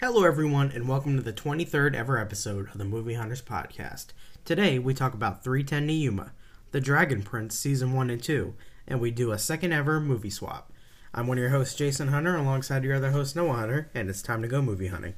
Hello, everyone, and welcome to the 23rd ever episode of the Movie Hunters Podcast. Today, we talk about 310 to Yuma, The Dragon Prince Season 1 and 2, and we do a second ever movie swap. I'm one of your hosts, Jason Hunter, alongside your other host, Noah Hunter, and it's time to go movie hunting.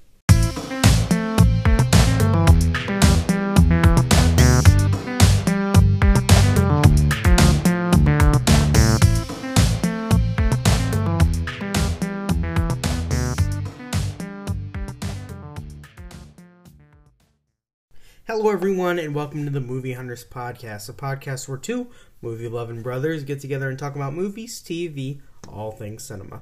Hello, everyone, and welcome to the Movie Hunters Podcast, a podcast where two movie loving brothers get together and talk about movies, TV, all things cinema.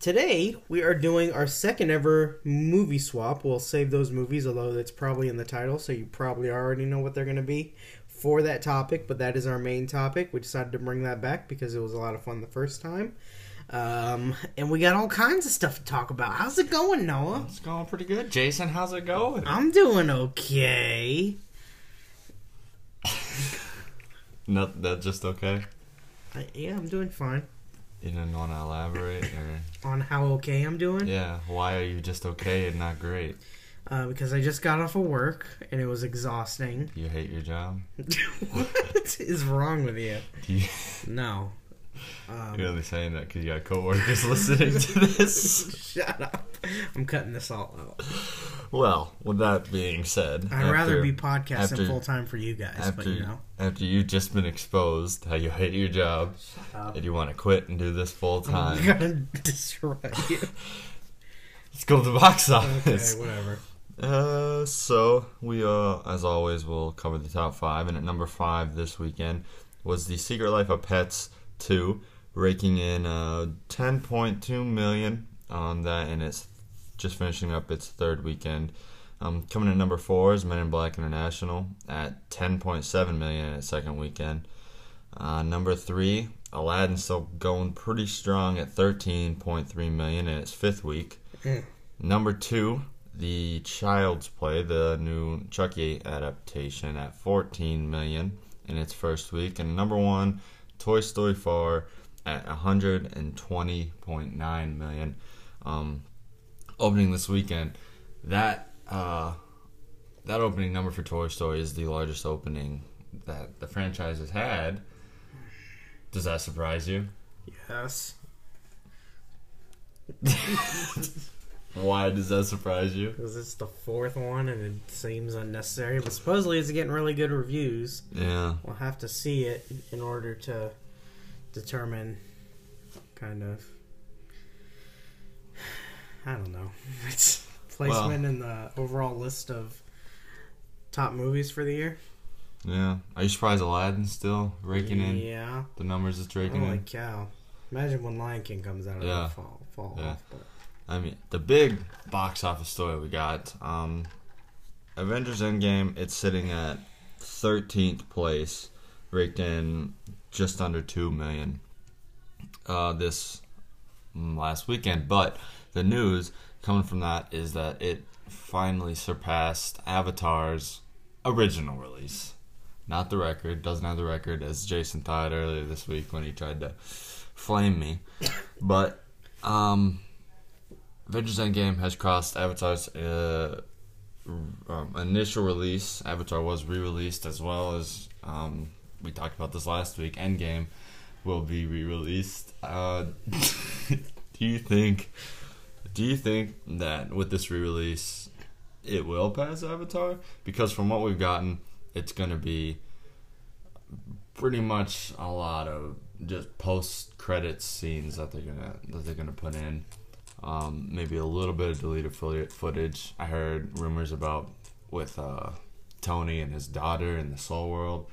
Today, we are doing our second ever movie swap. We'll save those movies, although it's probably in the title, so you probably already know what they're going to be for that topic, but that is our main topic. We decided to bring that back because it was a lot of fun the first time. Um, and we got all kinds of stuff to talk about. How's it going, Noah? It's going pretty good. Jason, how's it going? I'm doing okay. No, that's just okay. I, yeah, I'm doing fine. You didn't want to elaborate, or On how okay I'm doing? yeah, why are you just okay and not great? Uh, because I just got off of work and it was exhausting. You hate your job. what is wrong with you? You, No. Um, you're only saying that because you got coworkers listening to this. Shut up. I'm cutting this all out. Well, with that being said, I'd rather be podcasting full time for you guys, but you know. after you've just been exposed how you hate your job and you want to quit and do this full time, I'm gonna destroy you. Let's go to the box Okay, office. whatever. Uh, so we uh, as always, will cover the top five, and at number five this weekend was the Secret Life of Pets two, raking in uh 10.2 million on that, and it's just finishing up its third weekend. Um, coming at number four is Men in Black International at 10.7 million in its second weekend. Uh, number three, Aladdin still going pretty strong at 13.3 million in its fifth week. Mm. Number two, the Child's Play, the new Chucky adaptation, at 14 million in its first week, and number one, Toy Story 4 at 120.9 million, um, opening this weekend. That uh, that opening number for Toy Story is the largest opening that the franchise has had. Does that surprise you? Yes. Why does that surprise you? Because it's the fourth one and it seems unnecessary, but supposedly it's getting really good reviews. Yeah. We'll have to see it in order to determine kind of I don't know. Its placement in the overall list of top movies for the year. Yeah. Are you surprised Aladdin's still raking in Yeah. the numbers it's raking Holy in? Holy cow. Imagine when Lion King comes out Yeah. fall fall Yeah. off. But I mean, the big box office story we got, um, Avengers Endgame, it's sitting at 13th place, raked in just under 2 million uh, this last weekend. But the news coming from that is that it finally surpassed Avatar's original release. Not the record, doesn't have the record, as Jason thought earlier this week when he tried to flame me. But, um, Avengers Endgame has crossed Avatar's uh, um, initial release. Avatar was re-released as well as um, we talked about this last week. Endgame will be re-released. Uh, do you think? Do you think that with this re-release, it will pass Avatar? Because from what we've gotten, it's going to be pretty much a lot of just post-credits scenes that they're gonna that they're gonna put in um, maybe a little bit of deleted footage-. I heard rumors about with uh, Tony and his daughter in the Soul World.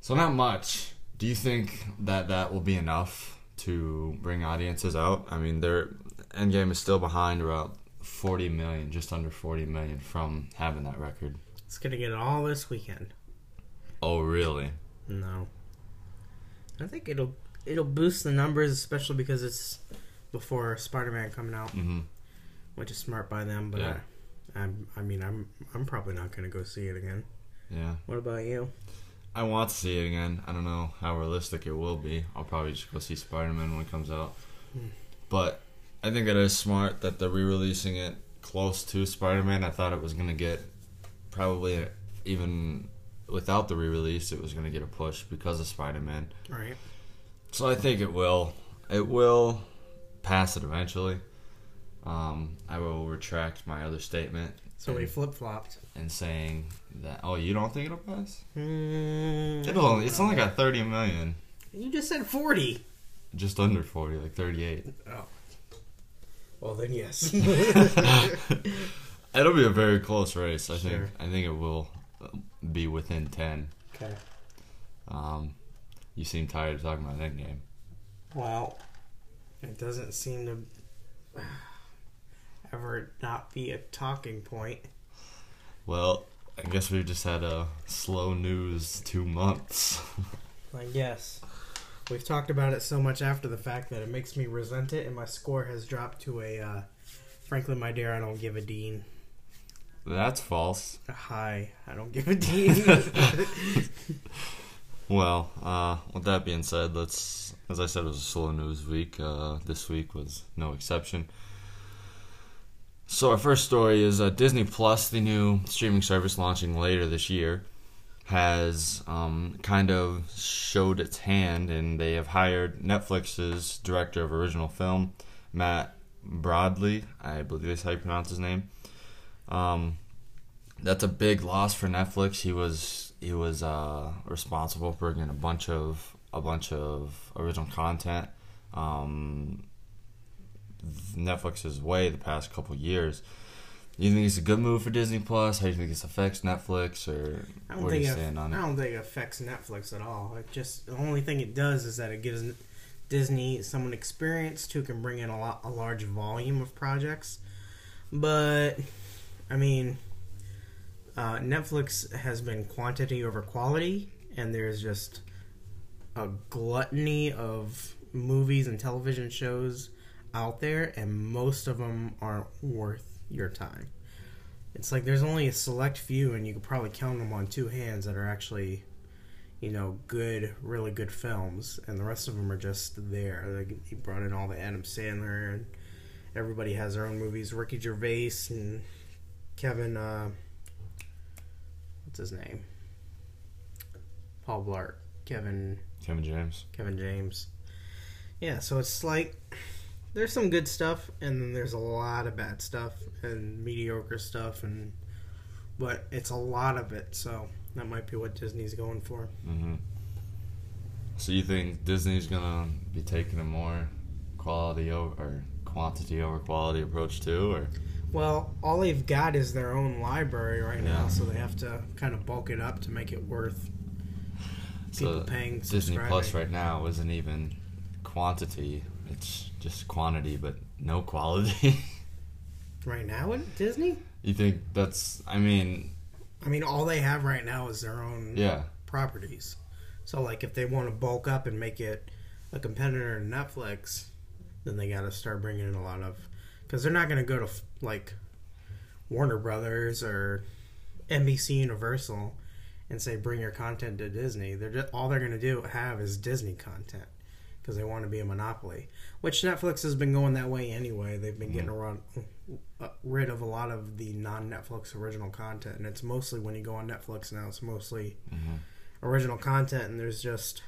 So not much. Do you think that that will be enough to bring audiences out? I mean, their Endgame is still behind about 40 million, just under 40 million from having that record. it's gonna get it all this weekend. Oh, really? No. I think it'll it'll boost the numbers, especially because it's before Spider Man coming out, hmm which is smart by them. But Yeah. I, I'm, I mean, I'm I'm probably not gonna go see it again. Yeah. What about you? I want to see it again. I don't know how realistic it will be. I'll probably just go see Spider Man when it comes out. Hmm. But I think it is smart that they're re releasing it close to Spider-Man. I thought it was gonna get probably even without the re-release, it was gonna get a push because of Spider-Man. Right. So I think it will. It will pass it eventually. Um, I will retract my other statement So we flip flopped. and saying that. Oh, you don't think it'll pass? Mm, It'll only. It's only got thirty million, You just said 40. just under forty, like thirty-eight. Oh. Well, then yes. It'll be a very close race. I think. I think it will be within ten. okay. Um, you seem tired of talking about that Endgame. Well, it doesn't seem to ever not be a talking point. Well, I guess we've just had a slow news two months. I guess. We've talked about it so much after the fact that it makes me resent it, and my score has dropped to a, uh, frankly, my dear, I don't give a dean. That's false. High, I don't give a dean. Well, uh, with that being said, let's. As I said, it was a slow news week. Uh, this week was no exception. So our first story is uh, Disney Plus, the new streaming service launching later this year, has um, kind of showed its hand, and they have hired Netflix's director of original film, Matt Brodlie. I believe that's how you pronounce his name. Um, that's a big loss for Netflix. He was he was uh, responsible for getting a bunch of a bunch of original content um, Netflix's way the past couple years. You think it's a good move for Disney Plus? How do you think this affects Netflix, or I don't where do think you it, stand on I don't think it affects Netflix at all. It just the only thing it does is that it gives Disney someone experienced who can bring in a lot a large volume of projects. But I mean, uh, Netflix has been quantity over quality, and there's just a gluttony of movies and television shows out there, and most of them aren't worth your time. It's like there's only a select few, and you could probably count them on two hands that are actually, you know, good, really good films, and the rest of them are just there. Like he brought in all the Adam Sandler, and everybody has their own movies. Ricky Gervais and Kevin, uh, what's his name? Paul Blart, Kevin, Kevin James. Kevin James. Yeah, so it's like there's some good stuff and then there's a lot of bad stuff and mediocre stuff and but it's a lot of it, so that might be what Disney's going for. hmm So you think Disney's gonna be taking a more quality over or quantity over quality approach too, or Well, all they've got is their own library right now, so they have to kind of bulk it up to make it worth people so paying Disney. Plus right now isn't even quantity; it's just quantity, but no quality. Right now at Disney? you think that's? I mean, I mean, all they have right now is their own yeah, properties. So, like, if they want to bulk up and make it a competitor to Netflix, then they got to start bringing in a lot of. Because they're not going to go to, like, Warner Brothers or NBC Universal and say, bring your content to Disney. They're just, all they're going to do have is Disney content because they want to be a monopoly. Which Netflix has been going that way anyway. They've been getting around, uh, rid of a lot of the non Netflix original content. And it's mostly when you go on Netflix now, it's mostly Mhm. original content and there's just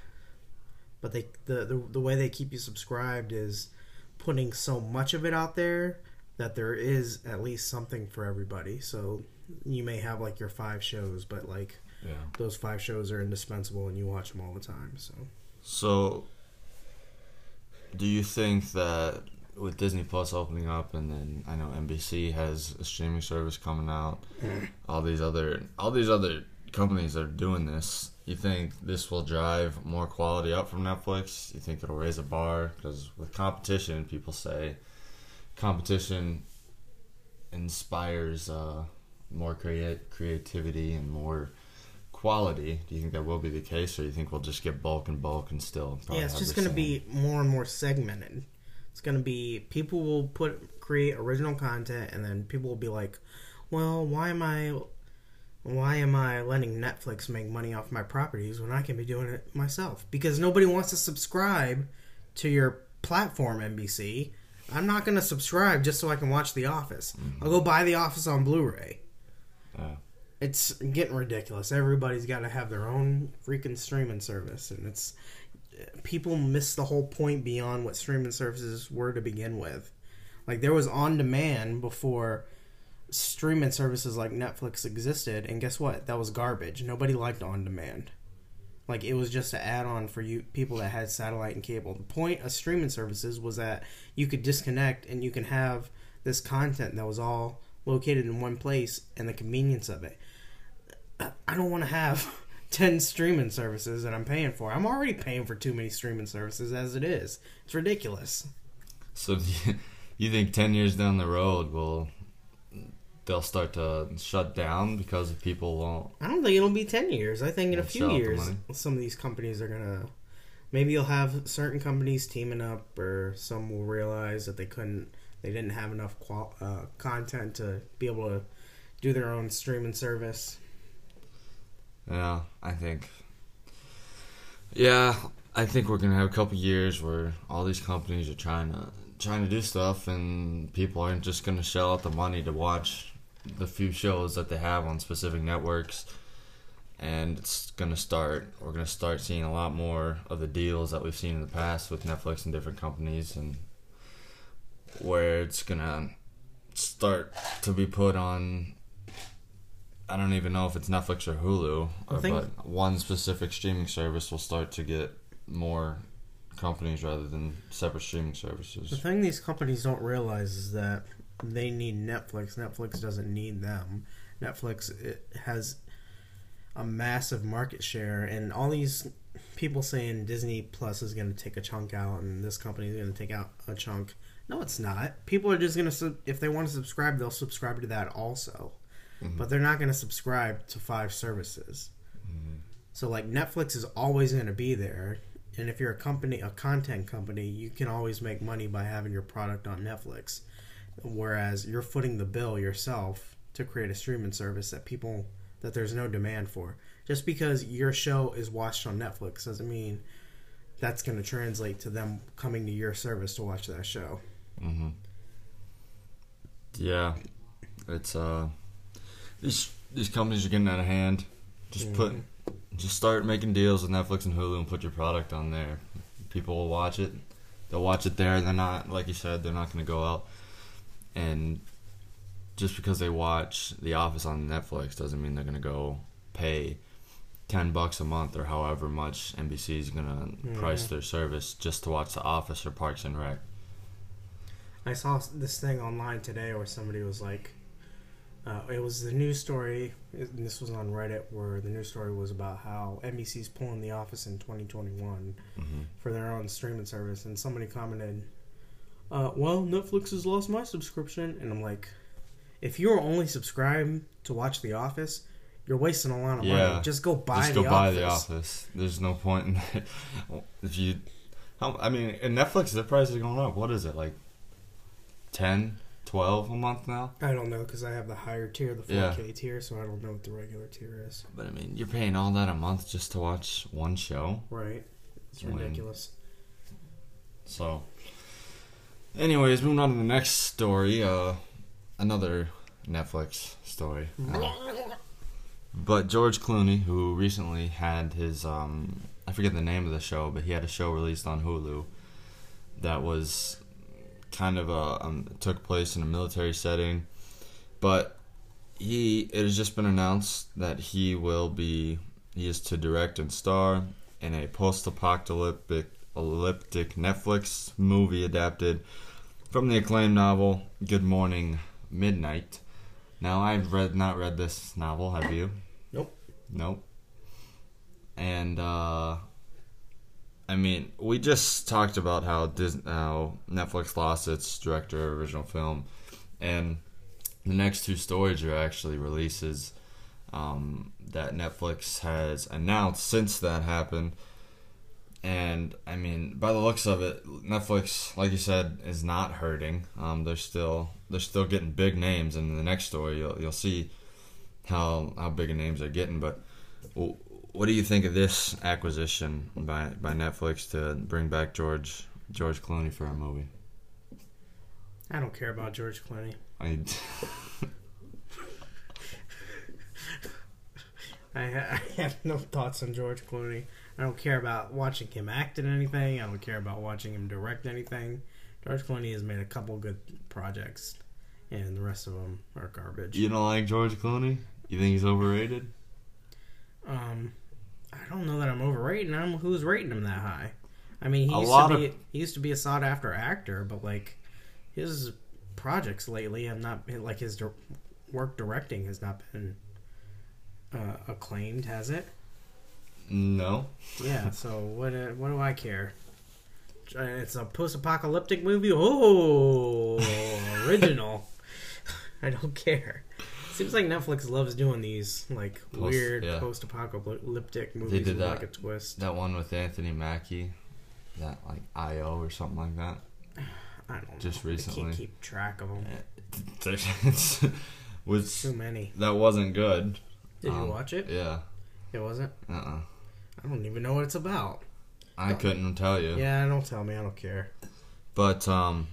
but they the, the the way they keep you subscribed is putting so much of it out there that there is at least something for everybody. So you may have like your five shows but like yeah. those five shows are indispensable and you watch them all the time so. So, do you think that with Disney Plus opening up, and then I know NBC has a streaming service coming out, all these other all these other companies that are doing this, you think this will drive more quality up from Netflix? You think it'll raise a bar? Because with competition, people say competition inspires uh, more create creativity and more quality. Do you think that will be the case, or do you think we'll just get bulk and bulk and still? probably yeah it's just going to be more and more segmented it's going to be people will put create original content and then people will be like well why am i why am i letting netflix make money off my properties when i can be doing it myself because nobody wants to subscribe to your platform nbc I'm not gonna subscribe just so I can watch The Office. Mm-hmm. I'll go buy The Office on Blu-ray. Yeah. It's getting ridiculous. Everybody's got to have their own freaking streaming service, and it's people miss the whole point beyond what streaming services were to begin with. Like there was on demand before streaming services like Netflix existed, and guess what? That was garbage. Nobody liked on demand. Like it was just an add-on for you people that had satellite and cable. The point of streaming services was that you could disconnect and you can have this content that was all located in one place and the convenience of it. I don't want to have 10 streaming services that I'm paying for. I'm already paying for too many streaming services as it is. It's ridiculous. So you, think ten years down the road will they'll start to shut down because people won't? I don't think it'll be 10 years. I think in a few sell out the years, some of these companies are going to. Maybe you'll have certain companies teaming up, or some will realize that they couldn't, they didn't have enough qual- uh, content to be able to do their own streaming service. Yeah, I think. Yeah, I think we're gonna have a couple years where all these companies are trying to trying to do stuff, and people aren't just gonna shell out the money to watch the few shows that they have on specific networks. And it's gonna start. We're gonna start seeing a lot more of the deals that we've seen in the past with Netflix and different companies, and where it's gonna start to be put on I don't even know if it's Netflix or Hulu, or, but one specific streaming service will start to get more companies rather than separate streaming services. The thing these companies don't realize is that they need Netflix. Netflix doesn't need them. Netflix it has a massive market share, and all these people saying Disney Plus is going to take a chunk out, and this company is going to take out a chunk. No, it's not. People are just going to, if they want to subscribe, they'll subscribe to that also. Mhm. But they're not going to subscribe to five services. So, like, Netflix is always going to be there. And if you're a company, a content company, you can always make money by having your product on Netflix. Whereas you're footing the bill yourself to create a streaming service that people, that there's no demand for. Just because your show is watched on Netflix doesn't mean that's going to translate to them coming to your service to watch that show. hmm Yeah, it's uh, these these companies are getting out of hand. Just put, just start making deals with Netflix and Hulu and put your product on there. People will watch it. They'll watch it there. They're not like you said. They're not going to go out and just because they watch The Office on Netflix doesn't mean they're going to go pay ten bucks a month or however much NBC is going to price their service just to watch The Office or Parks and Rec. I saw this thing online today where somebody was like, uh, it was the news story, and this was on Reddit, where the news story was about how NBC's pulling The Office in 2021 hmm for their own streaming service, and somebody commented, uh, "Well, Netflix has lost my subscription," and I'm like, if you're only subscribed to watch The Office, you're wasting a lot of Yeah. money. Just go buy Just The go buy Office. the Office. There's no point in that. if you, how, I mean, in Netflix, the price is going up. What is it like? 10, 12 a month now. I don't know because I have the higher tier, the 4K tier, so I don't know what the regular tier is. But I mean, you're paying all that a month just to watch one show. Right? It's ridiculous. So, anyways, moving on to the next story. Uh, another Netflix story. Uh, but George Clooney, who recently had his um, I forget the name of the show, but he had a show released on Hulu that was kind of a um, took place in a military setting, but he it has just been announced that he will be he is to direct and star in a post-apocalyptic elliptic Netflix movie adapted from the acclaimed novel Good Morning Midnight. Now I've read not read this novel, have you? Nope. Nope. And uh I mean, we just talked about how Disney, how Netflix lost its director of original film, and the next two stories are actually releases um, that Netflix has announced since that happened. And I mean, by the looks of it, Netflix, like you said, is not hurting. Um, they're still they're still getting big names, and in the next story, you'll you'll see how how big a names they're getting. But what do you think of this acquisition by by Netflix to bring back George George Clooney for a movie? I don't care about George Clooney. I, I, ha- I have no thoughts on George Clooney. I don't care about watching him act in anything. I don't care about watching him direct anything. George Clooney has made a couple good projects, and the rest of them are garbage. you don't like George Clooney? You think he's overrated? Um, I don't know that I'm overrating him. Who's rating him that high? I mean, he used lot to of- be he used to be a sought after actor, but like his projects lately have not been like his dir- work directing has not been uh, acclaimed, has it? No. Yeah. so what? Uh, what do I care? It's a post-apocalyptic movie. Oh, original. I don't care. Seems like Netflix loves doing these like Post- weird yeah. post-apocalyptic movies with that. like a twist. That one with Anthony Mackie, that like IO or something like that. I don't know. Just I recently. can't keep track of them. Was Too many. that wasn't good. Did you Um, watch it? Yeah. It wasn't. Uh. uh I don't even know what it's about. I couldn't tell you. Yeah, don't tell me. I don't care. But um,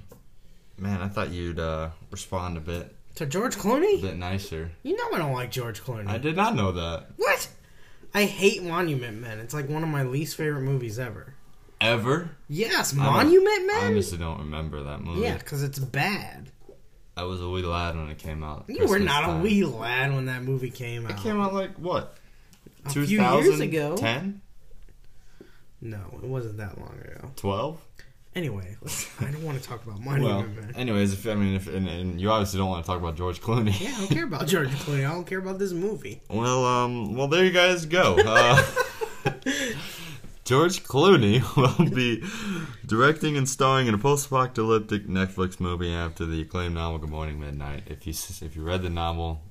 man, I thought you'd uh respond a bit To George Clooney. a bit nicer. You know I don't like George Clooney. I did not know that What? I hate Monument Men. It's like one of my least favorite movies ever. ever. Yes, I Monument I Men. honestly don't remember that movie. Yeah, because it's bad. I was a wee lad when it came out. You were Christmas not time. a wee lad when that movie came out. It came out like what? A few years ago. 10? No, it wasn't that long ago. 12? Anyway, I don't want to talk about Well, Monument Men. anyways, if I mean, if and, and you obviously don't want to talk about George Clooney. Yeah, I don't care about George Clooney. I don't care about this movie. Well, um, well, there you guys go. Uh, George Clooney will be directing and starring in a post-apocalyptic Netflix movie after the acclaimed novel Good Morning Midnight. If you if you read the novel,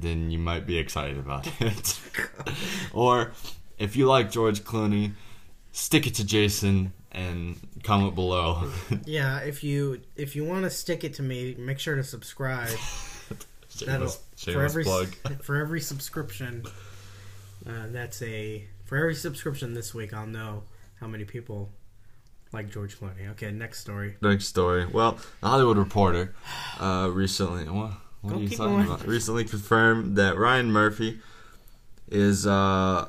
then you might be excited about it. or if you like George Clooney, stick it to Jason and comment below. Yeah, if you if you want to stick it to me, make sure to subscribe. That'll shameless, for every plug. for every subscription. Uh, that's a for every subscription this week. I'll know how many people like George Clooney. Okay, next story. Next story. Well, the Hollywood Reporter uh, recently. What, what Go are you talking going. about? Recently confirmed that Ryan Murphy is uh,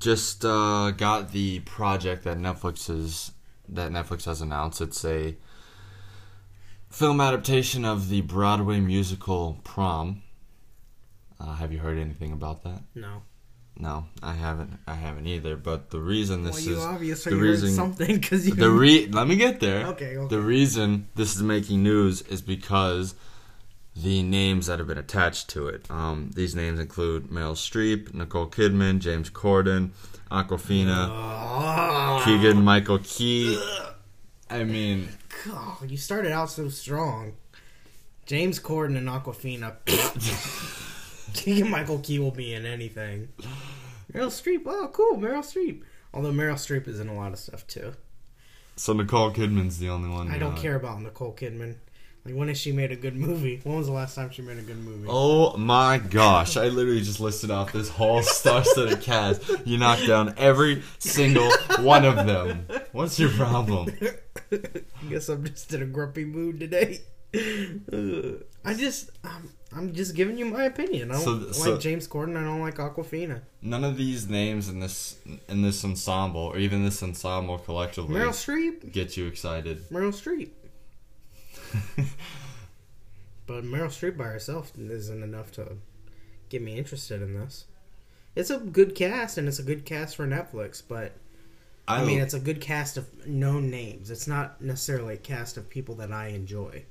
just uh, got the project that Netflix is that Netflix has announced. It's a film adaptation of the Broadway musical Prom. Uh, have you heard anything about that? No. No, I haven't. I haven't either. But the reason this well, you is obviously the reason- something because you. the re let me get there. okay, okay. The reason this is making news is because the names that have been attached to it. Um, these names include Meryl Streep, Nicole Kidman, James Corden, Awkwafina, Ah. Keegan Michael Key. I mean, God, you started out so strong. James Corden and Awkwafina. Keegan Michael Key will be in anything. Meryl Streep. Oh, cool, Meryl Streep. Although Meryl Streep is in a lot of stuff too. so Nicole Kidman's the only one. I don't care about Nicole Kidman. Like, when has she made a good movie? When was the last time she made a good movie? Oh my gosh! I literally just listed off this whole star-studded cast. You knocked down every single one of them. What's your problem? I guess I'm just in a grumpy mood today. I just, I'm, I'm just giving you my opinion. I don't So- like James Corden. I don't like Awkwafina. None of these names in this in this ensemble, or even this ensemble collectively, Meryl Streep. get you excited. Meryl Streep. But Meryl Streep by herself isn't enough to get me interested in this. It's a good cast, and it's a good cast for Netflix, but I, mean, it's a good cast of known names. It's not necessarily a cast of people that I enjoy.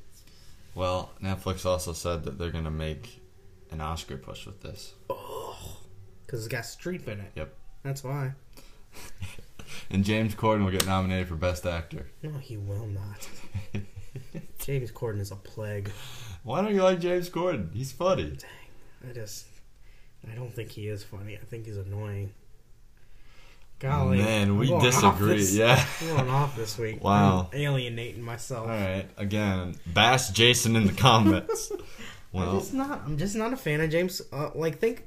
well, Netflix also said that they're gonna make an Oscar push with this. Oh, Because it's got Streep in it. Yep. That's why. And James Corden will get nominated for Best Actor. No, he will not. James Corden is a plague. Why don't you like James Corden? He's funny. Dang, I just, I don't think he is funny. I think he's annoying. Golly, Man, we disagree. Yeah. Going off this week. Wow. I'm alienating myself. All right. Again, bash Jason in the comments. well, I'm just not. I'm just not a fan of James. Uh, like, think,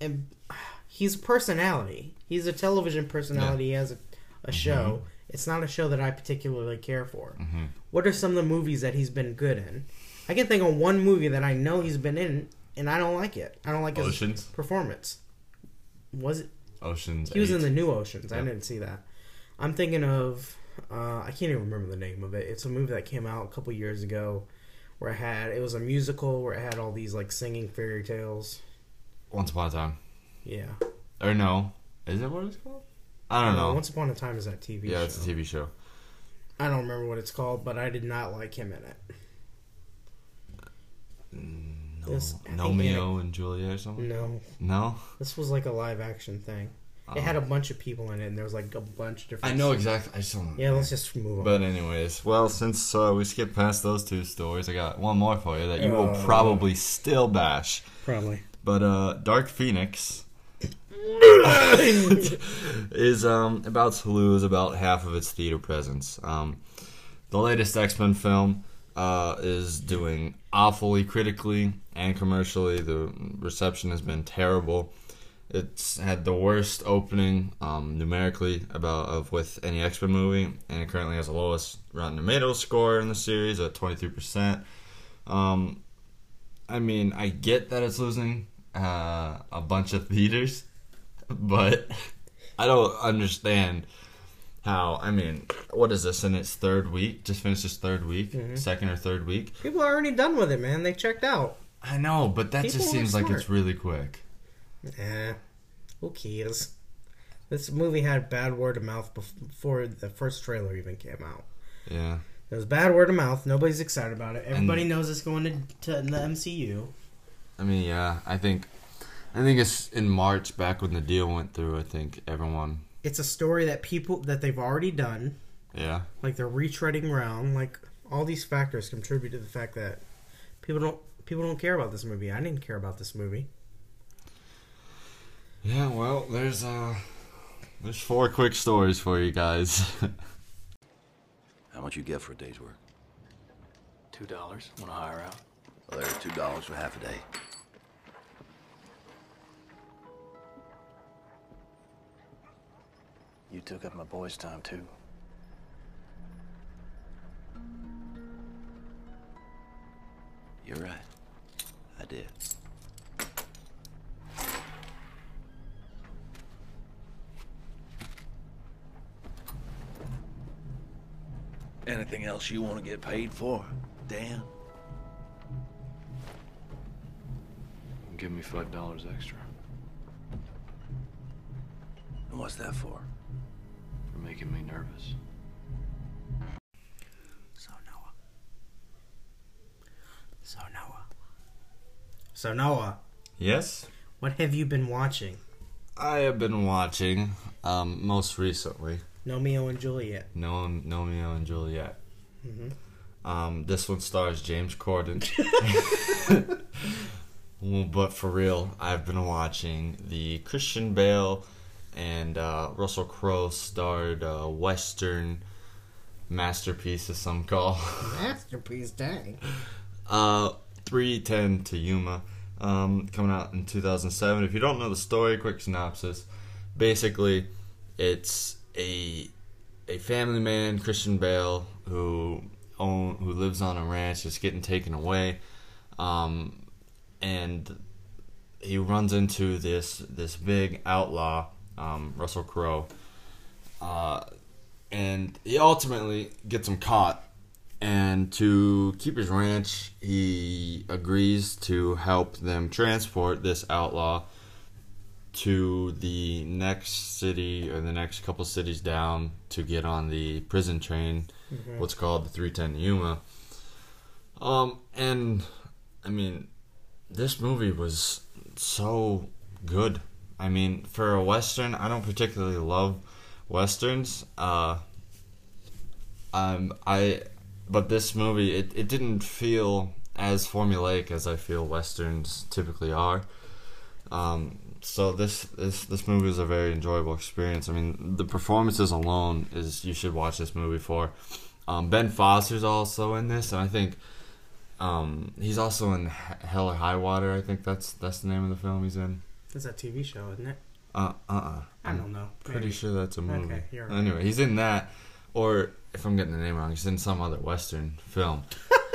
and he's a personality. He's a television personality. He has a, a show, It's not a show that I particularly care for. hmm What are some of the movies that he's been good in? I can think of one movie that I know he's been in, and I don't like it. I don't like his Oceans. performance. Was it? Oceans. He was in the new Oceans. I didn't see that. I'm thinking of. Uh, I can't even remember the name of it. It's a movie that came out a couple years ago, where it had it was a musical where it had all these like singing fairy tales. Once Upon a Time. Yeah, Or no. Is it what it's called? I don't know. Once Upon a Time is that TV yeah, show. it's a TV show. I don't remember what it's called, but I did not like him in it. No, This- I think and Juliet or something? No, No? this was like a live action thing. It had a bunch of people in it, and there was like a bunch of different. I know exactly. I just don't. Yeah, let's just move on. But anyways, well, since uh, we skipped past those two stories, I got one more for you that you will Uh. probably still bash. Probably. But uh, Dark Phoenix is um, about to lose about half of its theater presence. Um, the latest X Men film uh, is doing awfully critically and commercially. The reception has been terrible. It's had the worst opening um, numerically about of with any X Men movie, and it currently has the lowest Rotten Tomatoes score in the series at twenty three percent. Um, I mean, I get that it's losing uh, a bunch of theaters, but I don't understand how. I mean, what is this in its third week? Just finished its third week, Mhm. second or third week. People are already done with it, man. They checked out. I know, but that People just seems like it's really quick. Eh, who cares? This movie had bad word of mouth before the first trailer even came out. Yeah. It was bad word of mouth. Nobody's excited about it. Everybody knows it's going to, to the MCU. I mean, yeah, I think, I think it's in March back when the deal went through. I think everyone, It's a story that people that they've already done. yeah, Like they're retreading around. Like all these factors contribute to the fact that people don't people don't care about this movie. I didn't care about this movie. yeah. Well, there's uh, there's four quick stories for you guys. How much you get for a day's work? Two dollars. Want to hire out? Well, there's two dollars for half a day. You took up my boy's time too. You're right. I did. Anything else you want to get paid for, Dan? Give me five dollars extra And what's that for? For making me nervous. So Noah. So Noah. So Noah, yes, what have you been watching? I have been watching, um, most recently, Romeo and Juliet. No Romeo and Juliet. Mhm. Um, this one stars James Corden. Well, but for real, I've been watching the Christian Bale and uh, Russell Crowe starred uh, Western masterpiece, as some call. Masterpiece, dang. Uh, 310 to Yuma, um, coming out in 2007. If you don't know the story, quick synopsis. Basically, it's a a family man, Christian Bale, who own who lives on a ranch, just getting taken away, um, and he runs into this this big outlaw, um, Russell Crowe, uh, and he ultimately gets him caught and to keep his ranch, he agrees to help them transport this outlaw to the next city or the next couple cities down to get on the prison train, what's called the 310 Yuma. Um, and I mean, this movie was so good. I mean, for a western, I don't particularly love westerns. Uh, um, I but this movie it, it didn't feel as formulaic as I feel westerns typically are. Um, so this this this movie is a very enjoyable experience. I mean, the performances alone is you should watch this movie for. Um, ben Foster's also in this, and I think um, he's also in Hell or High Water. I think that's that's the name of the film he's in. It's a TV show, isn't it? Uh uh uh. I don't know. Pretty Maybe. sure that's a movie. Okay, you're right. Anyway, he's in that. or if I'm getting the name wrong, he's in some other Western film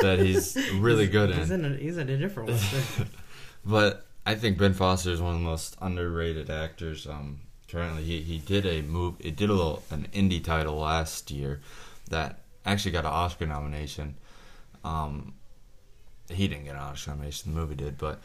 that he's really good in. He's in a, he's in a different one. But I think Ben Foster is one of the most underrated actors. Um, currently, he, he did a move. It did a little an indie title last year that actually got an Oscar nomination. Um, he didn't get an Oscar nomination. The movie did, but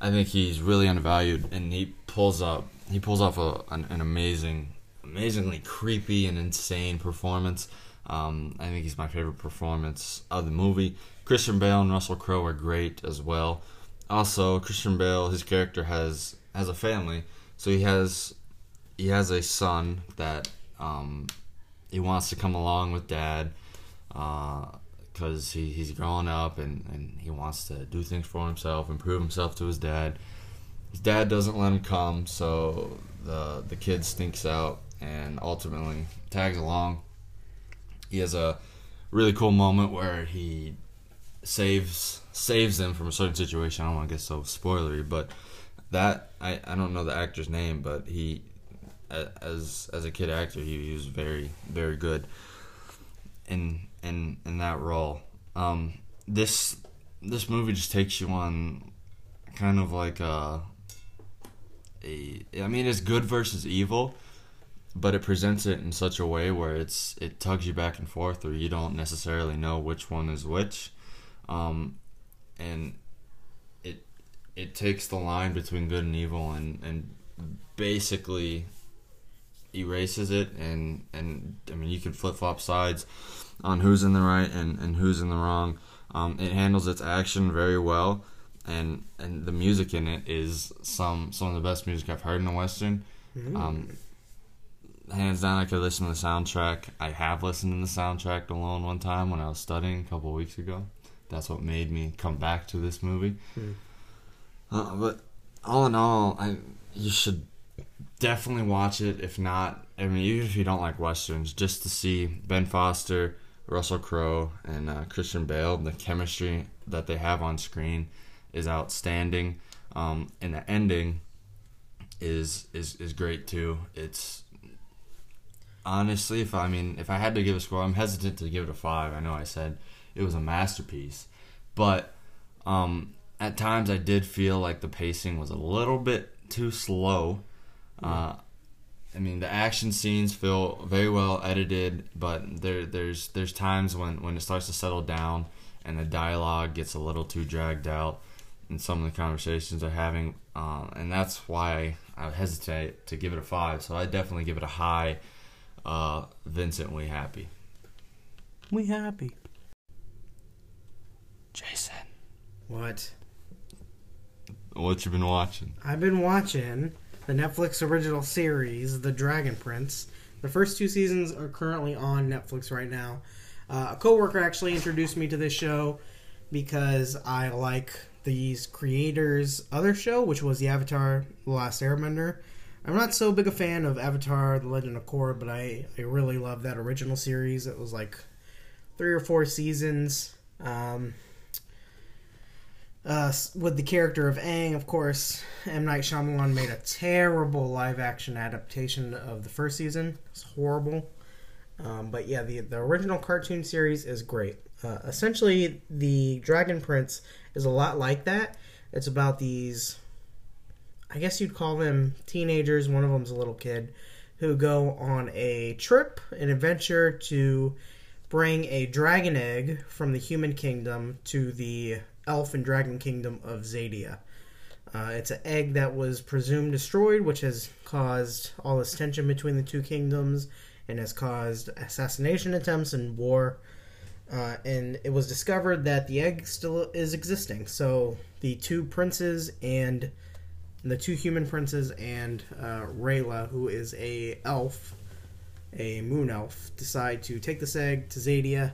I think he's really undervalued, and he pulls up. He pulls off a, an, an amazing, amazingly creepy and insane performance. Um, I think he's my favorite performance of the movie. Christian Bale and Russell Crowe are great as well. Also, Christian Bale, his character has has a family, so he has he has a son that um, he wants to come along with dad because he, he's growing up and, and he wants to do things for himself and prove himself to his dad. His dad doesn't let him come, so the the kid stinks out and ultimately tags along. He has a really cool moment where he saves saves them from a certain situation. I don't want to get so spoilery, but that I, I don't know the actor's name, but he as as a kid actor he, he was very very good in in in that role. Um, this this movie just takes you on kind of like a a I mean it's good versus evil, but it presents it in such a way where it's it tugs you back and forth, or you don't necessarily know which one is which, um, and it it takes the line between good and evil and and basically erases it and and I mean you can flip flop sides on who's in the right and, and who's in the wrong. Um, it handles its action very well, and and the music in it is some some of the best music I've heard in a western. Um, hands down, I could listen to the soundtrack. I have listened to the soundtrack alone one time when I was studying a couple of weeks ago. That's what made me come back to this movie. Uh, but all in all, I you should definitely watch it. If not, I mean, even if you don't like westerns, just to see Ben Foster, Russell Crowe, and uh, Christian Bale, the chemistry that they have on screen is outstanding. Um, and the ending is is is great too. It's honestly, if I mean, if I had to give a score, I'm hesitant to give it a five. I know I said it was a masterpiece, but um, at times I did feel like the pacing was a little bit too slow. Uh, I mean, the action scenes feel very well edited, but there there's there's times when when it starts to settle down and the dialogue gets a little too dragged out in some of the conversations they're having, um, and that's why I hesitate to give it a five. So I definitely give it a high. Uh, Vincent, we happy. we happy. Jason, What? what you been watching? I've been watching the Netflix original series, The Dragon Prince. The first two seasons are currently on Netflix right now. Uh, a coworker actually introduced me to this show because I like these creators' other show, which was the Avatar: The Last Airbender. I'm not so big a fan of Avatar: The Legend of Korra, but I I really love that original series. It was like three or four seasons. Um, uh, with the character of Aang, of course, M. Night Shyamalan made a terrible live action adaptation of the first season. It's horrible. Um, but yeah, the, the original cartoon series is great. Uh, essentially, the Dragon Prince is a lot like that. It's about these, I guess you'd call them teenagers, one of them's a little kid, who go on a trip, an adventure to bring a dragon egg from the human kingdom to the elf and dragon kingdom of Xadia. Uh, it's an egg that was presumed destroyed, which has caused all this tension between the two kingdoms and has caused assassination attempts and war. Uh, and it was discovered that the egg still is existing. So the two princes and the two human princes and uh, Rayla, who is a elf, a moon elf, decide to take this egg to Xadia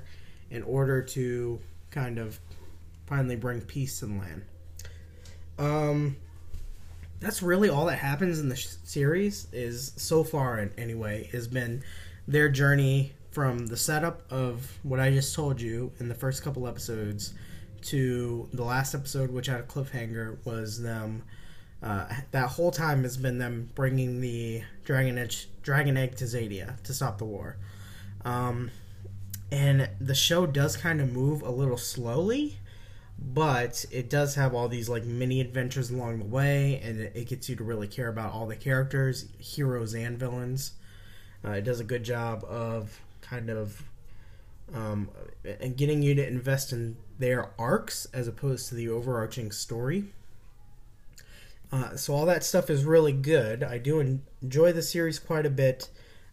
in order to kind of finally bring peace to the land. Um, that's really all that happens in the sh- series. Is so far, anyway, has been their journey from the setup of what I just told you in the first couple episodes to the last episode, which had a cliffhanger, was them. Uh, that whole time has been them bringing the dragon egg, dragon egg to Xadia to stop the war. Um, and the show does kind of move a little slowly, but it does have all these like mini adventures along the way, and it, gets you to really care about all the characters, heroes and villains. Uh, it does a good job of kind of um, and getting you to invest in their arcs as opposed to the overarching story. Uh, so all that stuff is really good. I do enjoy the series quite a bit.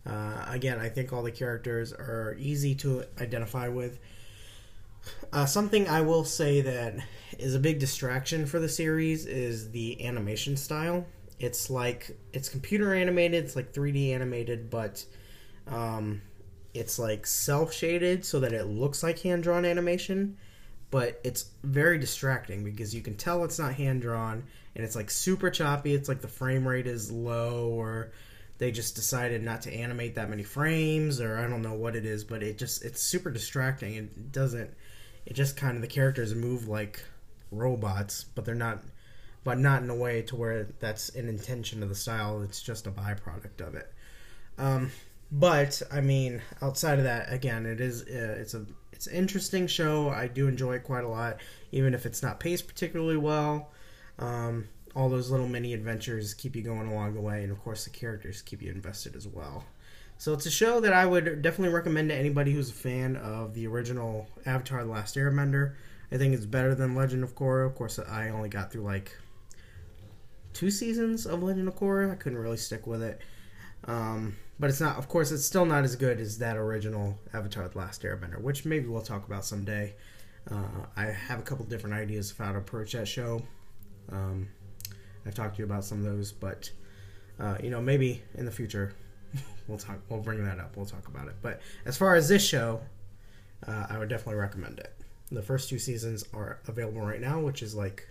Uh, again, I think all the characters are easy to identify with. Uh, something I will say that is a big distraction for the series is the animation style. It's like it's computer animated, it's like 3D animated, but um, it's like self shaded so that it looks like hand drawn animation, but it's very distracting because you can tell it's not hand drawn and it's like super choppy. It's like the frame rate is low or they just decided not to animate that many frames or I don't know what it is, but it just it's super distracting. It doesn't it just kind of the characters move like robots, but they're not but not in a way to where that's an intention of the style. It's just a byproduct of it. Um, but I mean, outside of that, again, it is uh, it's a it's an interesting show. I do enjoy it quite a lot, even if it's not paced particularly well. Um, all those little mini adventures keep you going along the way, and of course, the characters keep you invested as well. So it's a show that I would definitely recommend to anybody who's a fan of the original Avatar: The Last Airbender. I think it's better than Legend of Korra. Of course, I only got through like two seasons of Legend of Korra. I couldn't really stick with it. Um, but it's not, of course, it's still not as good as that original Avatar: The Last Airbender, which maybe we'll talk about someday. Uh, I have a couple different ideas of how to approach that show. Um, I've talked to you about some of those, but uh, you know, maybe in the future we'll talk. We'll bring that up. We'll talk about it. But as far as this show, uh, I would definitely recommend it. The first two seasons are available right now, which is like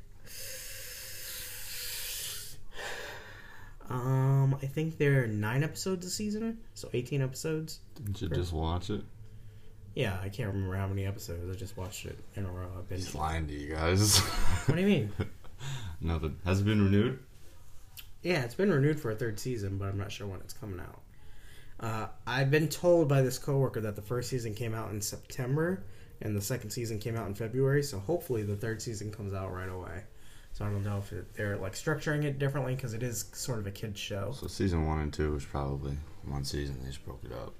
Um, I think there are nine episodes a season, so eighteen episodes. Didn't you just watch it? Yeah, I can't remember how many episodes. I just watched it in a row. I've been. He's lying to you guys. What do you mean? Nothing. Has it been renewed? Yeah, it's been renewed for a third season, but I'm not sure when it's coming out. Uh, I've been told by this coworker that the first season came out in September and the second season came out in February. So hopefully the third season comes out right away. So I don't know if it, they're like structuring it differently because it is sort of a kids show. So season one and two was probably one season. They just broke it up.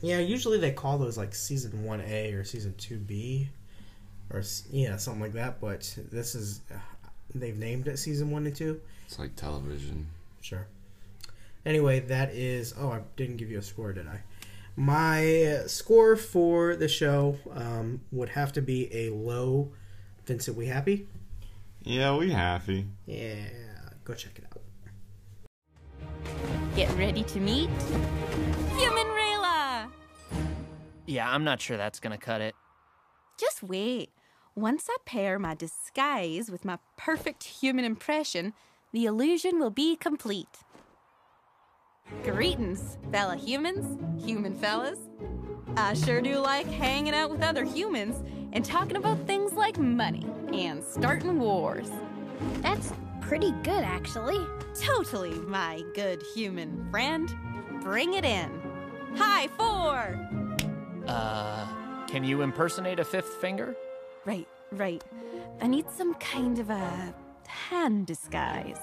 Yeah, usually they call those like season one A or season two B, or yeah, something like that. But this is uh, they've named it season one and two. It's like television. Sure. Anyway, that is. Oh, I didn't give you a score, did I? My score for the show um, would have to be a low. Vincent, we happy? Yeah, we happy. Yeah, go check it out. Get ready to meet Human Rayla! Yeah, I'm not sure that's gonna cut it. Just wait. Once I pair my disguise with my perfect human impression, the illusion will be complete. Greetings, fella humans, human fellas. I sure do like hanging out with other humans and talking about things like money and starting wars. That's pretty good, actually. Totally, my good human friend. Bring it in. High four! Uh, can you impersonate a fifth finger? Right, right. I need some kind of a hand disguise.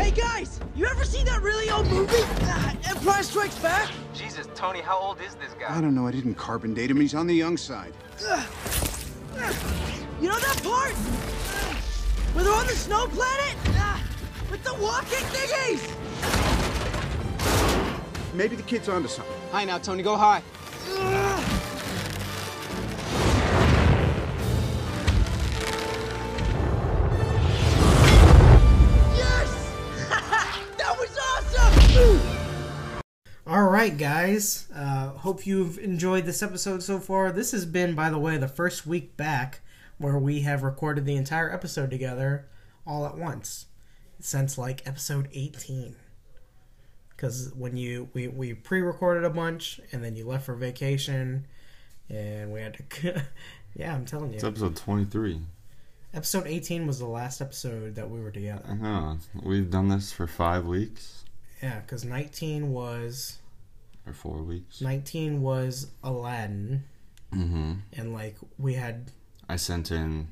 Hey guys, you ever see that really old movie? Uh, Empire Strikes Back? Jesus, Tony, how old is this guy? I don't know. I didn't carbon date him. He's on the young side. You know that part? Where they're on the snow planet? Uh, With the walking thingies? Maybe the kid's onto something. Hi now, Tony, go high. Right, guys. Uh, hope you've enjoyed this episode so far. This has been, by the way, the first week back where we have recorded the entire episode together all at once since like episode 18. Because when you we, we pre-recorded a bunch and then you left for vacation and we had to yeah i'm telling you It's episode 23. episode 18 was the last episode that we were together Uh-huh. We've done this for five weeks. Yeah, because 19 was or four weeks. 19 was Aladdin, Mm-hmm. and like we had I sent in.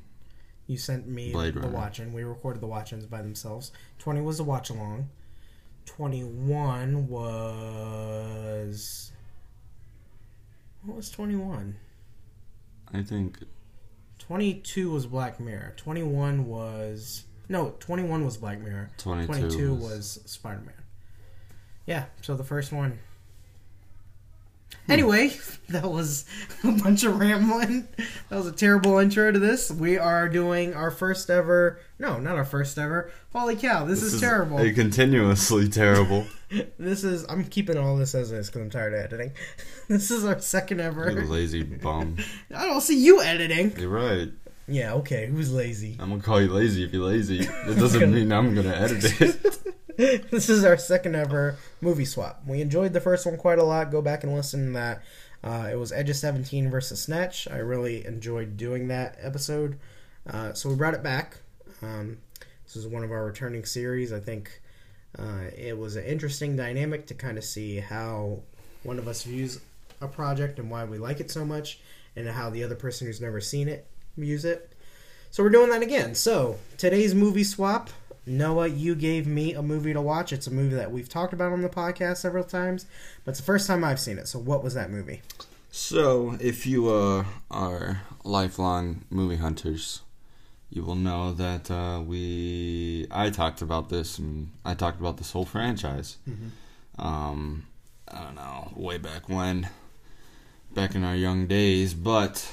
you sent me Blade the Runner. watch in. We recorded the watch ins by themselves. 20 was the watch along. 21 was what was 21? I think 22 was Black Mirror. 21 was no, 21 was Black Mirror. 22 22 was- was Spider Man. Yeah, so the first one. Hmm. Anyway, that was a bunch of rambling. That was a terrible intro to this. We are doing our first ever. No, not our first ever. Holy cow, this, is, terrible. A continuously terrible. This is. I'm keeping all this as is because I'm tired of editing. This is our second ever. you lazy bum. I don't see you editing. You're right. Yeah, okay. Who's lazy? I'm gonna call you lazy if you're lazy. It doesn't mean I'm gonna edit it. this is our second ever movie swap. We enjoyed the first one quite a lot. Go back and listen to that. Uh, it was Edge of 17 versus Snatch. I really enjoyed doing that episode. Uh, so we brought it back. Um, this is one of our returning series. I think uh, it was an interesting dynamic to kind of see how one of us views a project and why we like it so much, and how the other person who's never seen it views it. So we're doing that again. So today's movie swap. Noah, you gave me a movie to watch. It's a movie that we've talked about on the podcast several times, but it's the first time I've seen it. So what was that movie? So, if you uh, are lifelong movie hunters, you will know that uh, we I talked about this and I talked about this whole franchise. Um, I don't know, way back when, back in our young days. But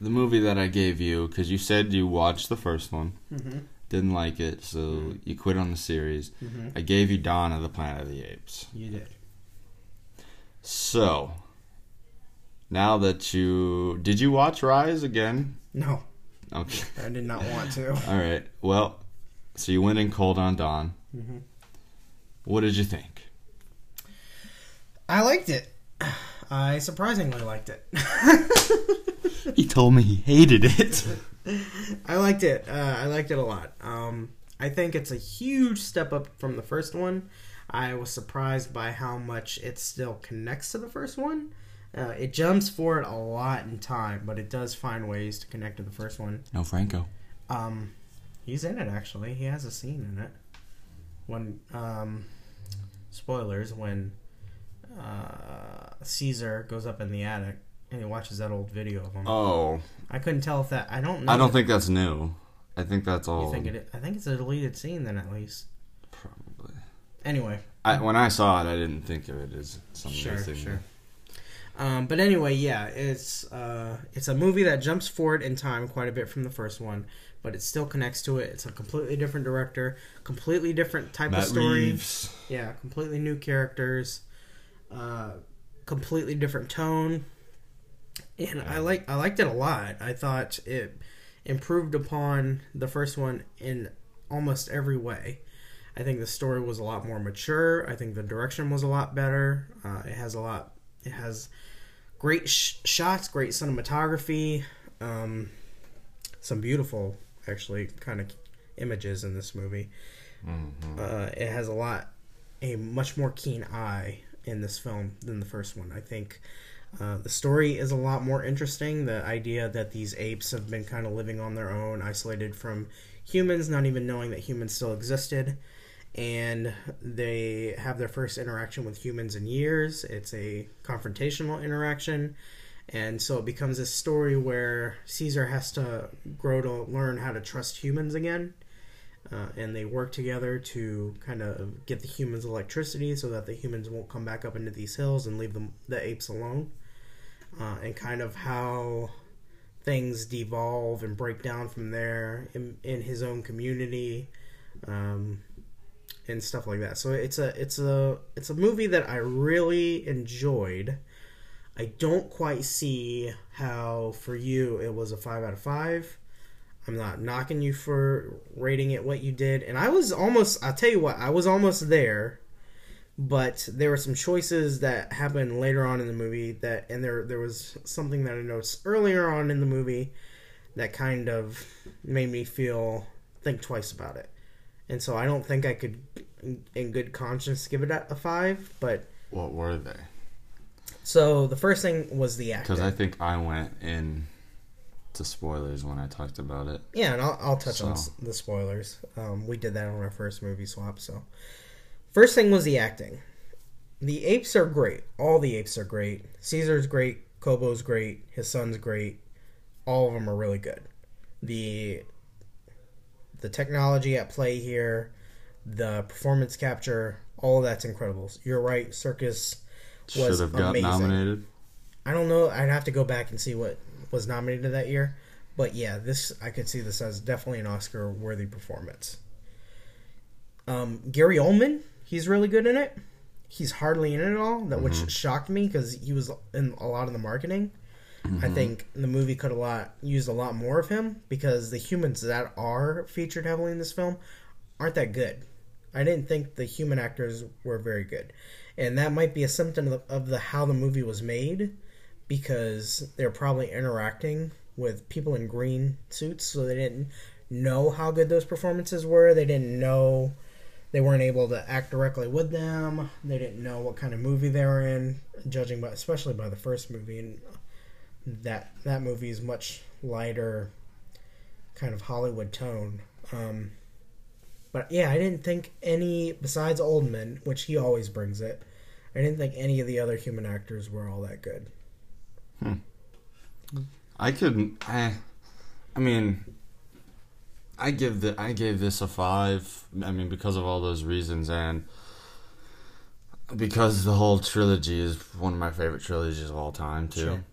the movie that I gave you, because you said you watched the first one, Mhm. Didn't like it, so you quit on the series. Mhm. I gave you Dawn of the Planet of the Apes. You did. So, now that you did you watch Rise again? No, Okay. I did not want to. All right. Well, so you went in cold on Dawn. Mhm. What did you think? I liked it. I surprisingly liked it. He told me he hated it. I liked it. Uh, I liked it a lot. Um, I think it's a huge step up from the first one. I was surprised by how much it still connects to the first one. Uh, it jumps forward a lot in time, but it does find ways to connect to the first one. No Franco. Um, he's in it actually. He has a scene in it. When um, spoilers when uh, Caesar goes up in the attic and he watches that old video of him. Oh, I couldn't tell if that. I don't know. I don't think that's new. I think that's all. You think it? I think it's a deleted scene then at least. Probably. Anyway, I, when I saw it, I didn't think of it as some Sure, sure. Um, but anyway, yeah, it's uh, it's a movie that jumps forward in time quite a bit from the first one, but it still connects to it. It's a completely different director, completely different type Matt of story. Reeves. Yeah, completely new characters, uh, completely different tone, and I like I liked it a lot. I thought it improved upon the first one in almost every way. I think the story was a lot more mature. I think the direction was a lot better. Uh, it has a lot. It has great sh- shots, great cinematography, um, some beautiful, actually, kind of images in this movie. Uh, it has a lot, a much more keen eye in this film than the first one. I think uh, the story is a lot more interesting. The idea that these apes have been kind of living on their own, isolated from humans, not even knowing that humans still existed. And they have their first interaction with humans in years. It's a confrontational interaction. And so it becomes a story where Caesar has to grow to learn how to trust humans again. Uh, and they work together to kind of get the humans electricity so that the humans won't come back up into these hills and leave them, the apes alone. Uh, and kind of how things devolve and break down from there in, in his own community um, and stuff like that. So it's a it's a it's a movie that I really enjoyed. I don't quite see how for you it was a five out of five. I'm not knocking you for rating it what you did, and I was almost. I'll tell you what, I was almost there, but there were some choices that happened later on in the movie that, and there there was something that I noticed earlier on in the movie that kind of made me feel think twice about it, and so I don't think I could, in- good conscience, give it a a five, but What were they? So the first thing was the acting. Because I think I went in to spoilers when I talked about it. Yeah, and I'll, I'll touch on So- s- the spoilers. Um, we did that on our first movie swap. So, first thing was the acting. The apes are great. All the apes are great. Caesar's great. Koba's great. His son's great. All of them are really good. The the technology at play here, the performance capture, all of that's incredible. You're right. Serkis was Should have got amazing. nominated. I don't know. I'd have to go back and see what was nominated that year. But yeah, this I could see this as definitely an Oscar worthy performance. Um, Gary Oldman, he's really good in it. He's hardly in it at all, that which Mhm. shocked me because he was in a lot of the marketing. I Mhm. think the movie could a lot used a lot more of him because the humans that are featured heavily in this film aren't that good. I didn't think the human actors were very good, and that might be a symptom of the, of the how the movie was made because they're probably interacting with people in green suits, so they didn't know how good those performances were. They didn't know they weren't able to act directly with them. They didn't know what kind of movie they were in, judging by especially by the first movie and that that movie is much lighter kind of Hollywood tone. Um, but yeah, I didn't think any besides Oldman, which he always brings it. I didn't think any of the other human actors were all that good. Hmm. I couldn't. I. I mean. I give the I gave this a five. I mean, because of all those reasons, and because the whole trilogy is one of my favorite trilogies of all time too. Sure.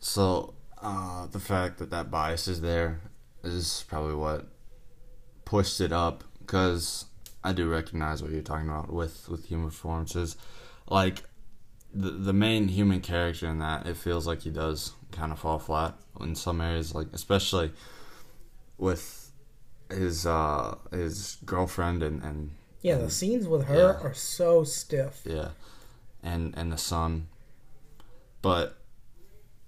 So uh, the fact that that bias is there is probably what pushed it up. Because I do recognize what you're talking about with with human performances, like the the main human character in that. It feels like he does kind of fall flat in some areas, like especially with his uh his girlfriend and and Yeah, the scenes with her yeah. are so stiff. yeah, and and the son. But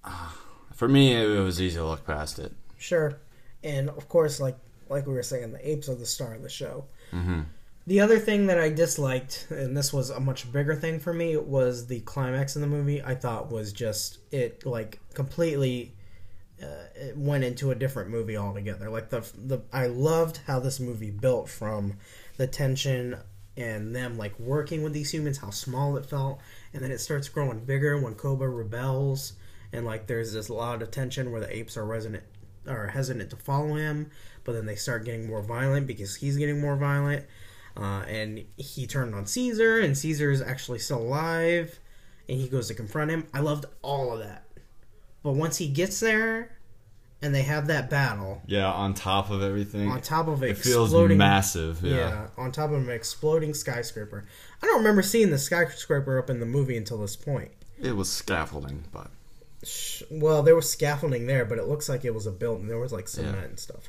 uh, for me, it, it was easy to look past it. Sure, and of course, like like we were saying, the apes are the star of the show. hmm The other thing that I disliked, and this was a much bigger thing for me, was the climax in the movie. I thought was just it like completely uh, it went into a different movie altogether. Like the the I loved how this movie built from the tension and them like working with these humans, how small it felt, and then it starts growing bigger when Koba rebels, and like there's this lot of tension where the apes are resonant are hesitant to follow him, but then they start getting more violent because he's getting more violent. Uh, and he turned on Caesar, and Caesar is actually still alive, and he goes to confront him. I loved all of that. But once he gets there, and they have that battle, Yeah, on top of everything, on top of it feels massive. Yeah. on top of an exploding skyscraper. I don't remember seeing the skyscraper up in the movie until this point. it was scaffolding, but Well, there was scaffolding there, but it looks like it was a building. There was like cement Yeah. and stuff.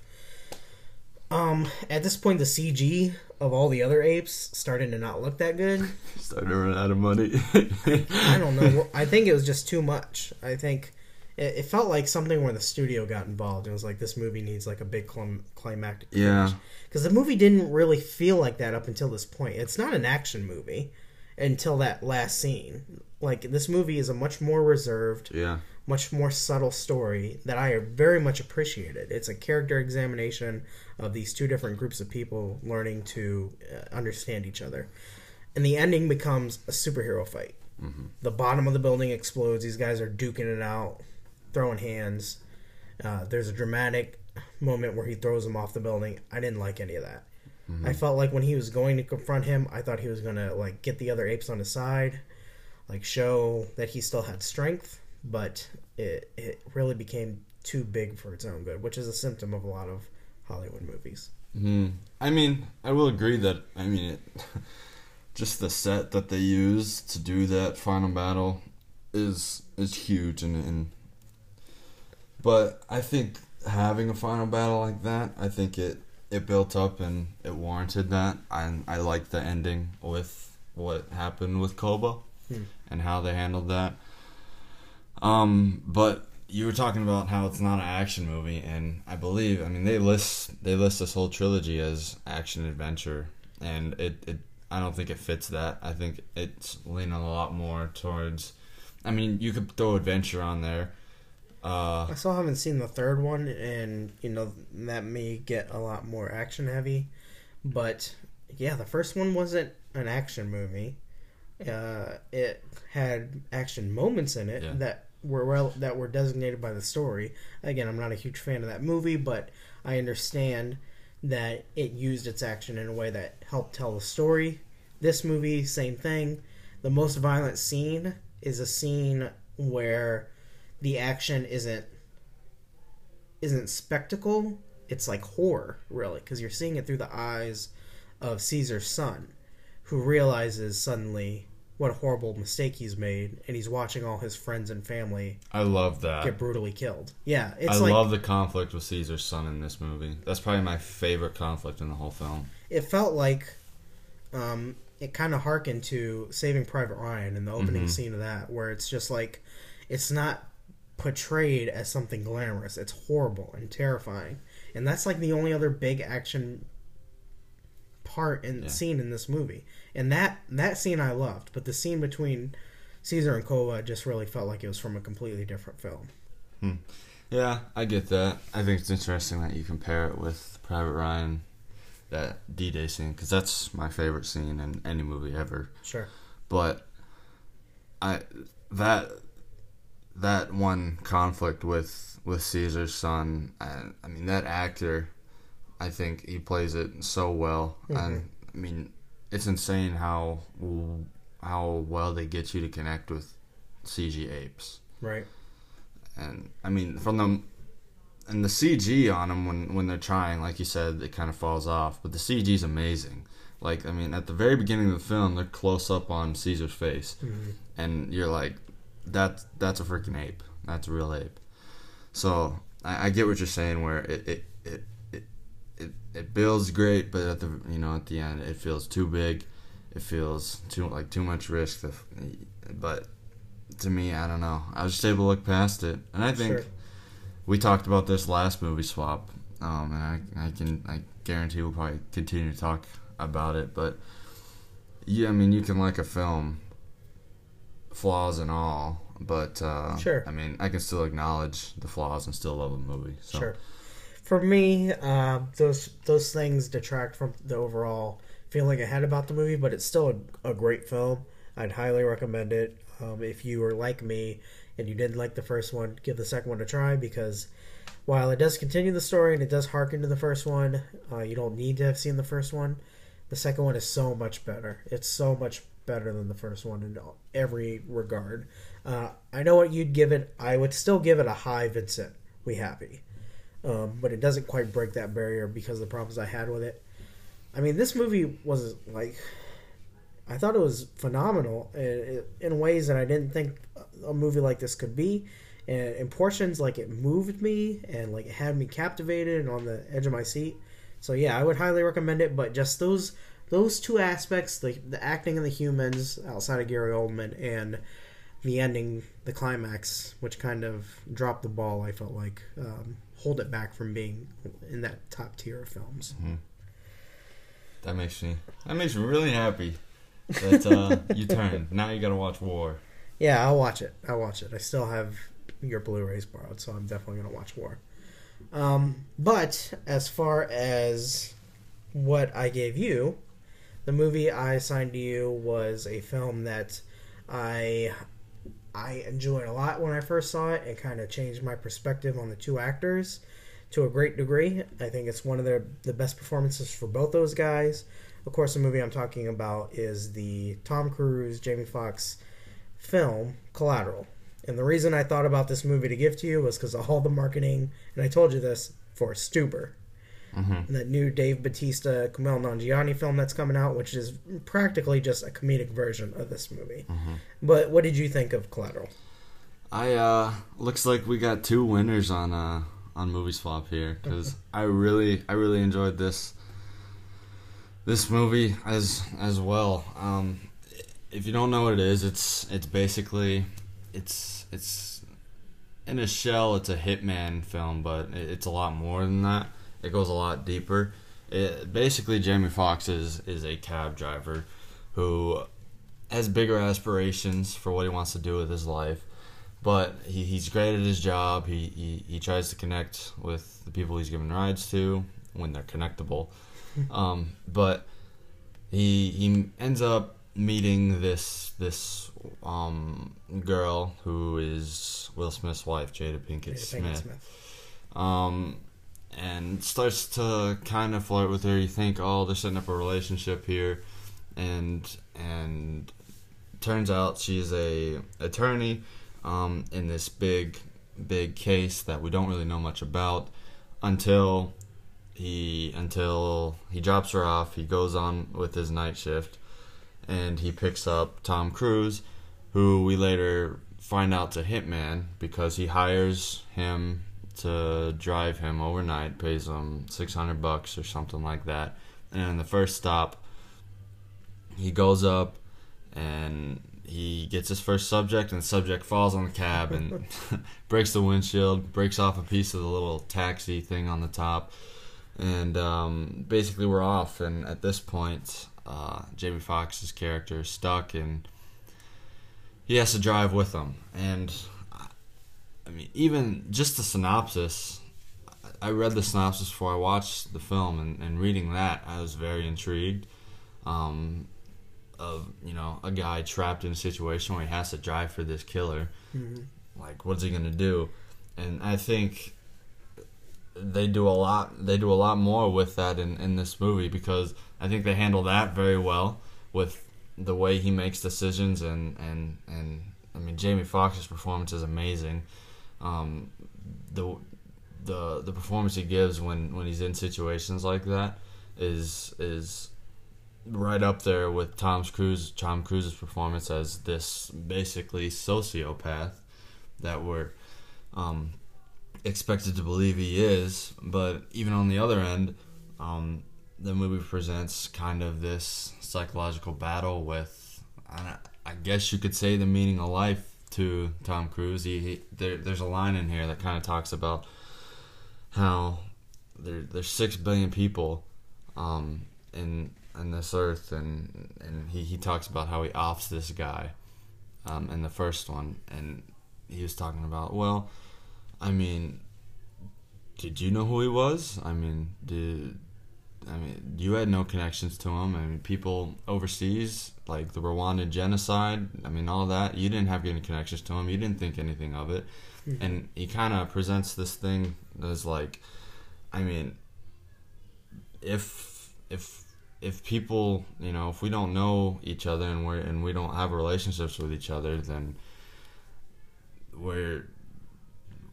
Um, at this point, the CG of all the other apes started to not look that good. started to run out of money. I don't know. I think it was just too much. I think it, it felt like something where the studio got involved. It was like this movie needs like a big clim- climactic. Yeah. Because the movie didn't really feel like that up until this point. It's not an action movie until that last scene. Like this movie is a much more reserved, Yeah. much more subtle story that I very much appreciated. It's a character examination of these two different groups of people learning to uh, understand each other. And the ending becomes a superhero fight. The bottom of the building explodes. These guys are duking it out, throwing hands. Uh, there's a dramatic moment where he throws him off the building. I didn't like any of that. I felt like when he was going to confront him, I thought he was gonna like get the other apes on his side, like show that he still had strength. But it it really became too big for its own good, which is a symptom of a lot of Hollywood movies. Hmm. I mean, I will agree that I mean it. Just the set that they use to do that final battle is is huge, and, and but I think having a final battle like that, I think it it built up and it warranted that. I I like the ending with what happened with Koba Hmm. and how they handled that. Um, but you were talking about how it's not an action movie, and I believe, I mean, they list they list this whole trilogy as action adventure, and it, it I don't think it fits that. I think it's leaning a lot more towards. I mean, you could throw adventure on there. Uh, I still haven't seen the third one, and you know that may get a lot more action heavy. But yeah, the first one wasn't an action movie. Uh, it had action moments in it Yeah. that were well, that were designated by the story. Again, I'm not a huge fan of that movie, but I understand that it used its action in a way that helped tell the story. This movie, same thing. The most violent scene is a scene where the action isn't isn't spectacle it's like horror really because you're seeing it through the eyes of caesar's son who realizes suddenly what a horrible mistake he's made and he's watching all his friends and family I love that. get brutally killed yeah it's I like love the conflict with Caesar's son in this movie. That's probably my favorite conflict in the whole film. it felt like um, it kind of harkened to Saving Private Ryan in the opening Mhm. scene of that, where it's just like it's not portrayed as something glamorous. It's horrible and terrifying, and that's like the only other big action part and Yeah. scene in this movie. And that that scene I loved, but the scene between Caesar and Koba just really felt like it was from a completely different film. Hmm. Yeah, I get that. I think it's interesting that you compare it with Private Ryan, that D-Day scene, because that's my favorite scene in any movie ever. Sure. But I that that one conflict with with Caesar's son, I, I mean that actor, I think he plays it so well, and I mean it's insane how how well they get you to connect with CG apes Right. and I mean from the and the CG on them when when they're trying, like you said, it kind of falls off. But the CG is amazing. Like I mean, at the very beginning of the film, they're close up on Caesar's face, Mhm. and you're like, that's that's a freaking ape. That's a real ape. So I, I get what you're saying, where it it, it it it it builds great, but at the you know at the end, it feels too big. It feels too like too much risk. To, but to me, I don't know. I was just able to look past it, and I think Sure. we talked about this last movie swap, um, and I, I can I guarantee we'll probably continue to talk about it. But yeah, I mean, you can like a film, flaws and all, but uh, Sure. I mean, I can still acknowledge the flaws and still love a movie. So. Sure. For me, uh, those those things detract from the overall feeling I had about the movie, but it's still a, a great film. I'd highly recommend it. Um, if you were like me and you didn't like the first one, give the second one a try because while it does continue the story and it does harken to the first one, uh, you don't need to have seen the first one. The second one is so much better. It's so much better than the first one in every regard. Uh, I know what you'd give it. I would still give it a high Vincent. We happy um, but it doesn't quite break that barrier because of the problems I had with it. I mean, this movie was like, I thought it was phenomenal in, in ways that I didn't think a movie like this could be. And in portions, like it moved me and like it had me captivated and on the edge of my seat. So yeah, I would highly recommend it. But just those those two aspects, the the acting and the humans outside of Gary Oldman and the ending, the climax, which kind of dropped the ball. I felt like um, hold it back from being in that top tier of films. Mhm. That makes me that makes me really happy that uh, you turned. Now you got to watch War. Yeah, I'll watch it. I'll watch it. I still have your Blu-rays borrowed, so I'm definitely gonna watch War. Um, but as far as what I gave you, the movie I assigned to you was a film that I I enjoyed a lot when I first saw it. It kind of changed my perspective on the two actors to a great degree. I think it's one of the the best performances for both those guys. Of course, the movie I'm talking about is the Tom Cruise, Jamie Foxx film Collateral. And the reason I thought about this movie to give to you was because of all the marketing, and I told you this for Stuber, Mhm. that new Dave Bautista, Kumail Nanjiani film that's coming out, which is practically just a comedic version of this movie. Mhm. But what did you think of Collateral? I uh looks like we got two winners on uh on movie swap here because I really I really enjoyed this this movie as as well. Um, if you don't know what it is, it's it's basically it's it's in a shell. It's a hitman film, but it's a lot more than that. It goes a lot deeper. It, basically, Jamie Foxx is is a cab driver, who has bigger aspirations for what he wants to do with his life. But he, he's great at his job. He, he, he tries to connect with the people he's giving rides to when they're connectable. um, but he he ends up meeting this this um, girl who is Will Smith's wife, Jada Pinkett Jada Pinkett Smith. Smith. Um, and starts to kind of flirt with her. You think, oh, they're setting up a relationship here, and and turns out she's a attorney um, in this big big case that we don't really know much about until he until he drops her off. He goes on with his night shift, and he picks up Tom Cruise, who we later find out to hitman because he hires him to drive him overnight, pays him six hundred bucks or something like that. And in the first stop, he goes up and he gets his first subject, and the subject falls on the cab and breaks the windshield, breaks off a piece of the little taxi thing on the top, and um, basically we're off. And at this point, uh, Jamie Foxx's character is stuck, and he has to drive with them. And I mean, even just the synopsis. I read the synopsis before I watched the film, and, and reading that, I was very intrigued. Um, of you know a guy trapped in a situation where he has to drive for this killer. Mhm. Like, what's he gonna do? And I think they do a lot. They do a lot more with that in, in this movie because I think they handle that very well with the way he makes decisions and and and I mean Jamie Foxx's performance is amazing. Um, the the the performance he gives when when he's in situations like that is is right up there with Tom Cruise Tom Cruise's performance as this basically sociopath that we're um, expected to believe he is. But even on the other end, um, the movie presents kind of this psychological battle with, I, I guess you could say, the meaning of life to Tom Cruise. He, he there, there's a line in here that kind of talks about how there, there's six billion people um, in in this earth, and and he, he talks about how he offs this guy um, in the first one, and he was talking about well, I mean, did you know who he was? I mean, did I mean you had no connections to him? I mean, people overseas like the Rwandan genocide. I mean, all that you didn't have any connections to him. You didn't think anything of it, Mhm. and he kind of presents this thing as like, I mean, if if if people you know if we don't know each other and we're and we don't have relationships with each other then we're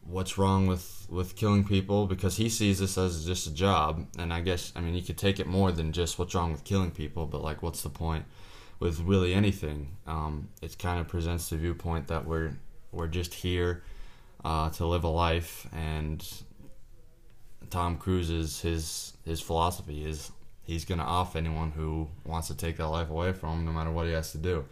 what's wrong with with killing people because he sees this as just a job and i guess i mean you could take it more than just what's wrong with killing people but like what's the point with really anything? Um, it kind of presents the viewpoint that we're we're just here uh, to live a life and tom cruise's his his philosophy is he's gonna off anyone who wants to take that life away from him no matter what he has to do.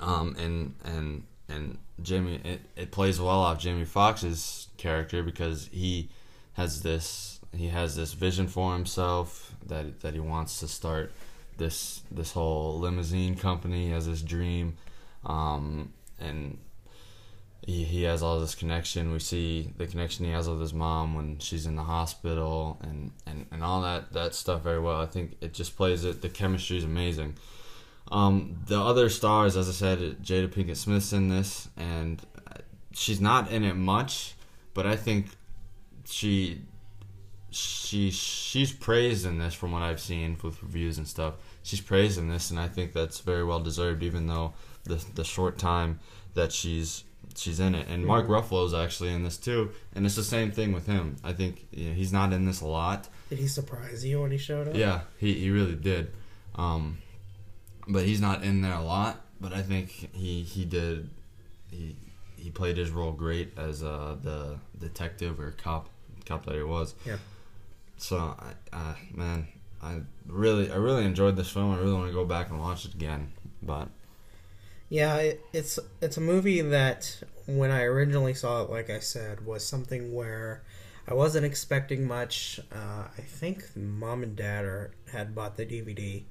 Um, and and and Jamie, it, it plays well off Jamie Foxx's character because he has this he has this vision for himself that that he wants to start this this whole limousine company. He has this dream, um, and he he has all this connection. We see the connection he has with his mom when she's in the hospital, and and and all that that stuff very well. I think it just plays it. The chemistry is amazing. Um, the other stars, as I said, Jada Pinkett Smith's in this, and she's not in it much, but I think she she she's praised in this from what I've seen with reviews and stuff. She's praised in this, and I think that's very well deserved, even though the the short time that she's she's in it. And Mark Ruffalo's actually in this too, and it's the same thing with him. I think you know, he's not in this a lot. Did he surprise you when he showed up? Yeah, he, he really did. Um, but he's not in there a lot. But I think he he did he he played his role great as uh, the detective or cop cop that he was. Yeah. So I, uh, man, I really I really enjoyed this film. I really want to go back and watch it again. But Yeah, it, it's it's a movie that when I originally saw it, like I said, was something where I wasn't expecting much. Uh, I think mom and dad are, had bought the DVD,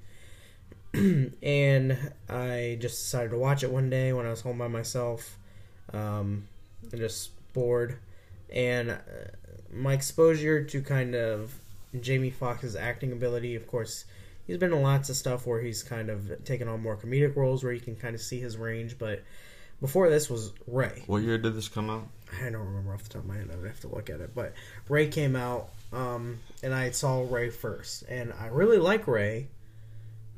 and I just decided to watch it one day when I was home by myself, um, and just bored. And uh, my exposure to kind of Jamie Foxx's acting ability, of course, he's been in lots of stuff where he's kind of taken on more comedic roles where you can kind of see his range. But before this was Ray. What year did this come out? I don't remember off the top of my head. I would have to look at it. But Ray came out, um, and I saw Ray first, and I really like Ray,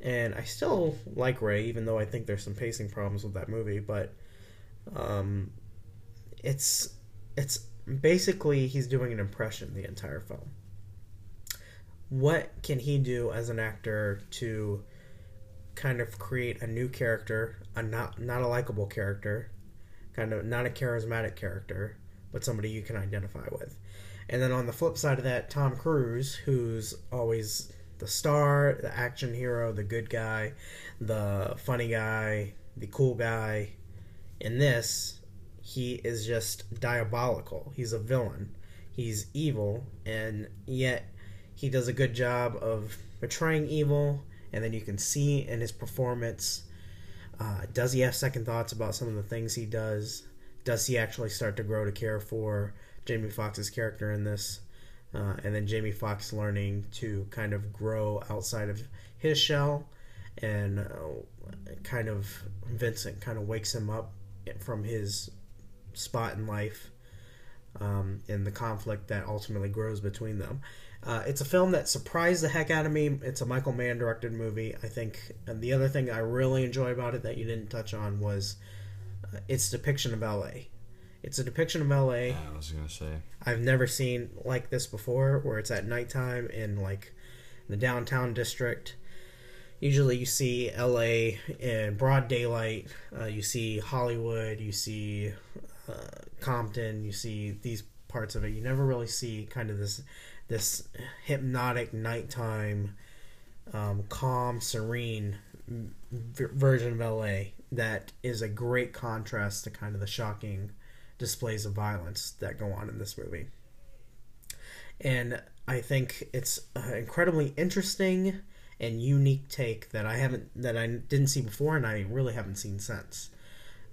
and I still like Ray, even though I think there's some pacing problems with that movie. But um, it's it's basically he's doing an impression the entire film. What can he do as an actor to kind of create a new character, a not not a likable character, kind of not a charismatic character, but somebody you can identify with. And then on the flip side of that, Tom Cruise, who's always the star, the action hero, the good guy, the funny guy, the cool guy. In this, he is just diabolical. He's a villain. He's evil, and yet he does a good job of portraying evil. And then you can see in his performance uh, does he have second thoughts about some of the things he does? Does he actually start to grow to care for Jamie Foxx's character in this? Uh, and then Jamie Foxx learning to kind of grow outside of his shell, and uh, kind of Vincent kind of wakes him up from his spot in life, um, and the conflict that ultimately grows between them. Uh, it's a film that surprised the heck out of me. It's a Michael Mann directed movie. I think, and the other thing I really enjoy about it that you didn't touch on was uh, its depiction of LA. It's a depiction of LA. I was gonna say. I've never seen like this before, where it's at nighttime in like the downtown district. Usually, you see LA in broad daylight. Uh, you see Hollywood. You see uh, Compton. You see these parts of it. You never really see kind of this this hypnotic nighttime, um, calm, serene v- version of LA that is a great contrast to kind of the shocking displays of violence that go on in this movie. And I think it's an incredibly interesting and unique take that I haven't that I didn't see before and I really haven't seen since.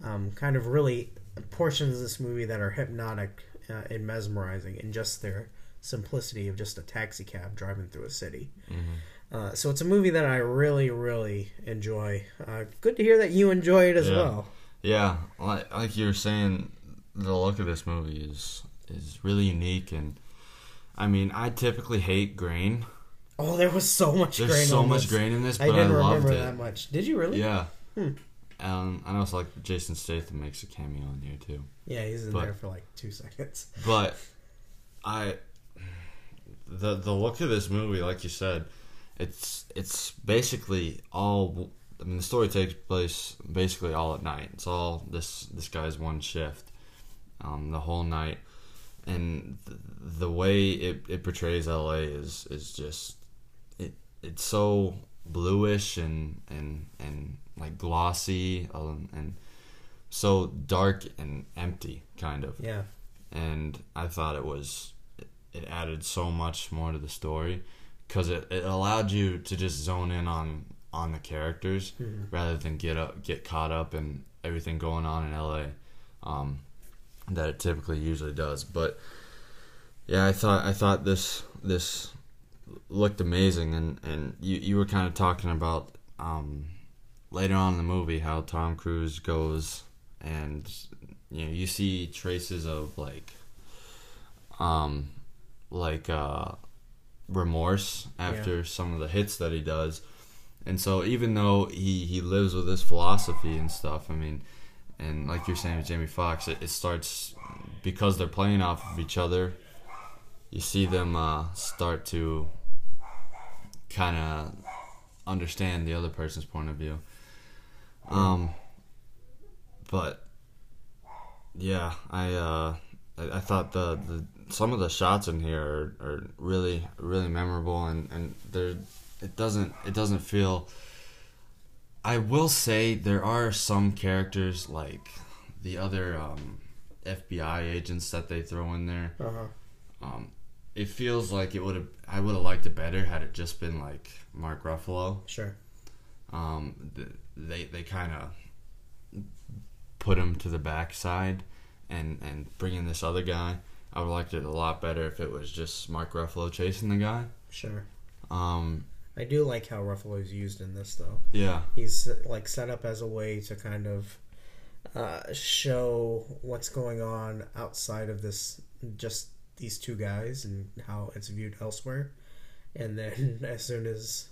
Um, kind of really portions of this movie that are hypnotic uh, and mesmerizing in just their simplicity of just a taxi cab driving through a city. Mm-hmm. Uh, so it's a movie that I really, really enjoy. Uh, good to hear that you enjoy it as yeah. well. Yeah, like, like you were saying, the look of this movie is is really unique, and I mean, I typically hate grain. Oh, there was so much There's grain. so much this. grain in this, but I didn't loved remember it. that much. Did you really? Yeah. Hmm. Um, I know it's like Jason Statham makes a cameo in here too. Yeah, he's in But- there for like two seconds. But I the the look of this movie, like you said, it's it's basically all. I mean, the story takes place basically all at night. It's all this this guy's one shift, um, the whole night, and the, the way it, it portrays LA is is just it it's so bluish and and and like glossy um, and so dark and empty kind of Yeah. and I thought it was it, it added so much more to the story because it, it allowed you to just zone in on on the characters Mhm. rather than get up get caught up in everything going on in LA um, that it typically usually does. But yeah I thought I thought this this looked amazing. And and you you were kind of talking about um, later on in the movie how Tom Cruise goes and you know you see traces of like um like uh remorse after Yeah. some of the hits that he does. And so even though he he lives with this philosophy and stuff i mean and like you're saying with jamie Foxx, it, it starts because they're playing off of each other you see them uh start to kind of understand the other person's point of view um but yeah, I uh, I, I thought the, the some of the shots in here are, are really really memorable, and and there it doesn't it doesn't feel. I will say there are some characters like the other um, FBI agents that they throw in there. Uh-huh. Um, it feels like it would have. I would have liked it better had it just been like Mark Ruffalo. Sure. um, they they kind of put him to the backside and and bring in this other guy. I would have liked it a lot better if it was just Mark Ruffalo chasing the guy. Sure. Um, I do like how Ruffalo is used in this, though. Yeah. He's like set up as a way to kind of uh, show what's going on outside of this, just these two guys, and how it's viewed elsewhere. And then as soon as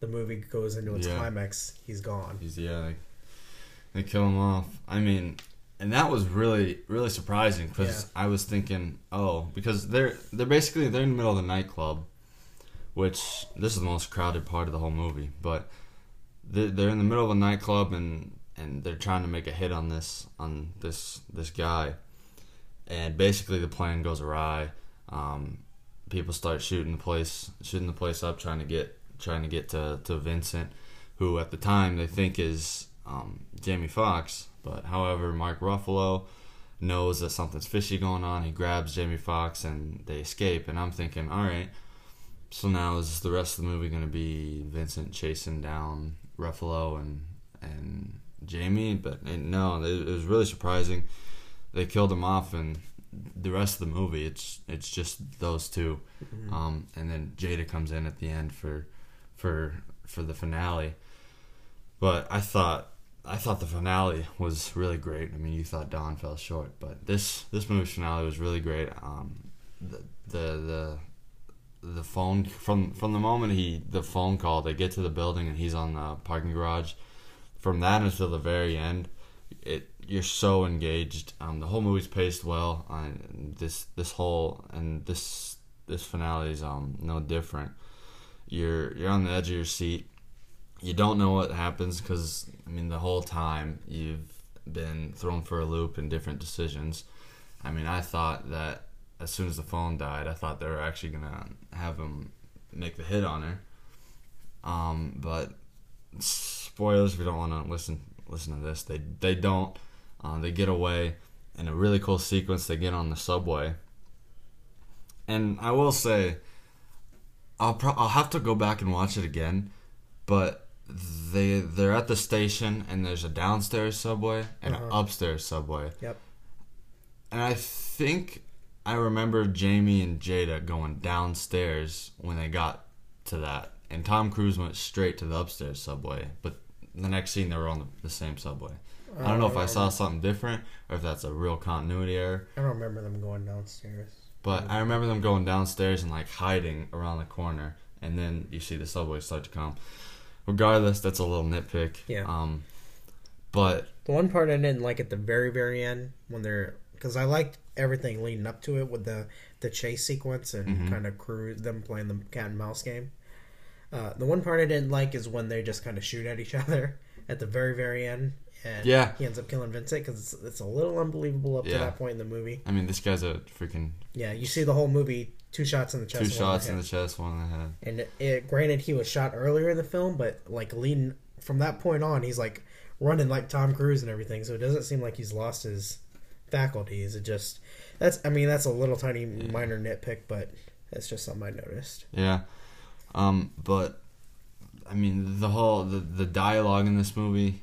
the movie goes into its Yeah. climax, he's gone. He's yeah, they, they kill him off. I mean, and that was really really surprising because Yeah. I was thinking, oh, because they're they're basically they're in the middle of the nightclub, which this is the most crowded part of the whole movie. But they're, in the middle of a nightclub and and they're trying to make a hit on this on this this guy, and basically the plan goes awry. Um, people start shooting the place shooting the place up, trying to get trying to get to, to Vincent, who at the time they think is um, Jamie Foxx, But however, Mark Ruffalo knows that something's fishy going on. He grabs Jamie Foxx and they escape. And I'm thinking, all right, so now is the rest of the movie going to be Vincent chasing down Ruffalo and and Jamie? But eh, no, it, it was really surprising. They killed him off, and the rest of the movie, it's it's just those 2 Mhm. Um, and then Jada comes in at the end for for for the finale. But I thought I thought the finale was really great. I mean, you thought Dawn fell short, but this this movie's finale was really great. Um, the the the the phone from from the moment he the phone call they get to the building and he's on the parking garage. From that until the very end it you're so engaged. Um the whole movie's paced well. And this this whole and this this finale is um no different. You're you're on the edge of your seat. You don't know what happens because i mean the whole time you've been thrown for a loop in different decisions. I mean i thought that as soon as the phone died i thought they were actually gonna have him make the hit on her. Um but spoilers if you don't want to listen listen to this they they don't. Uh, they get away in a really cool sequence. They get on the subway. And i will say i'll pro- i'll have to go back and watch it again but they they're at the station and there's a downstairs subway and an Uh-huh. upstairs subway. Yep. and i think i remember jamie and jada going downstairs when they got to that and tom cruise went straight to the upstairs subway but the next scene they were on the, the same subway i don't know if i saw something different or if that's a real continuity error I don't remember them going downstairs. but I remember them going downstairs and like hiding around the corner, and then you see the subway start to come. Regardless, that's a little nitpick. Yeah. Um, but The one part I didn't like at the very very end when they're because I liked everything leading up to it with the the chase sequence and Mhm. kind of crew them playing the cat and mouse game. Uh, the one part I didn't like is when they just kind of shoot at each other at the very very end, and Yeah. he ends up killing Vincent because it's, it's a little unbelievable up to that point in the movie. I mean, this guy's a freaking Yeah, you see the whole movie, two shots in the chest, two shots in head. the chest, one in the head. And it, it, granted, he was shot earlier in the film, but like leading from that point on, he's like running like Tom Cruise and everything. So it doesn't seem like he's lost his faculties. It just that's I mean that's a little tiny minor nitpick, but that's just something I noticed. Yeah. Um, but I mean, the whole the, the dialogue in this movie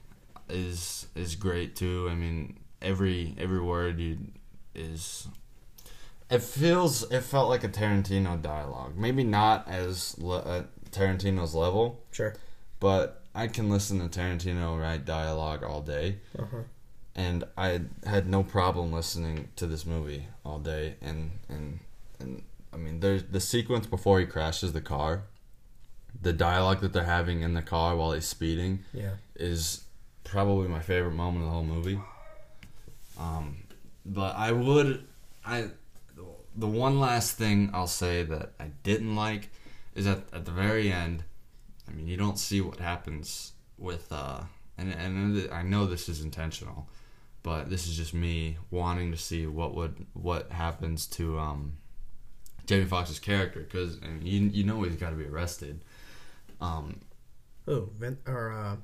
is is great too. I mean, every every word you is it feels it felt like a Tarantino dialogue. Maybe not as le- at Tarantino's level. Sure. But I can listen to Tarantino write dialogue all day. Uh-huh. And I had no problem listening to this movie all day and and and I mean there's the sequence before he crashes the car the dialogue that they're having in the car while he's speeding Yeah. is probably my favorite moment of the whole movie. Um, but I would, I, the one last thing I'll say that I didn't like is at at the very end. I mean, you don't see what happens with, uh, and and I know this is intentional, but this is just me wanting to see what would what happens to um, Jamie Foxx's character because I mean, you you know he's got to be arrested. Um, Oh, Vin, or uh,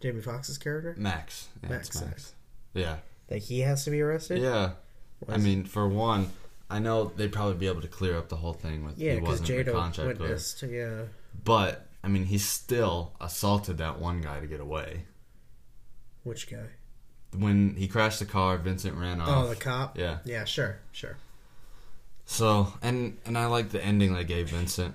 Jamie Foxx's character Max. Yeah, Max. Max. Yeah. Like he has to be arrested. Yeah. I mean, for one, I know they'd probably be able to clear up the whole thing with Yeah, he because wasn't in the contract clear. witnessed. Yeah. But I mean, he still assaulted that one guy to get away. Which guy? When he crashed the car, Vincent ran off. Oh, the cop. Yeah. Yeah. Sure. Sure. So and and I like the ending they gave Vincent.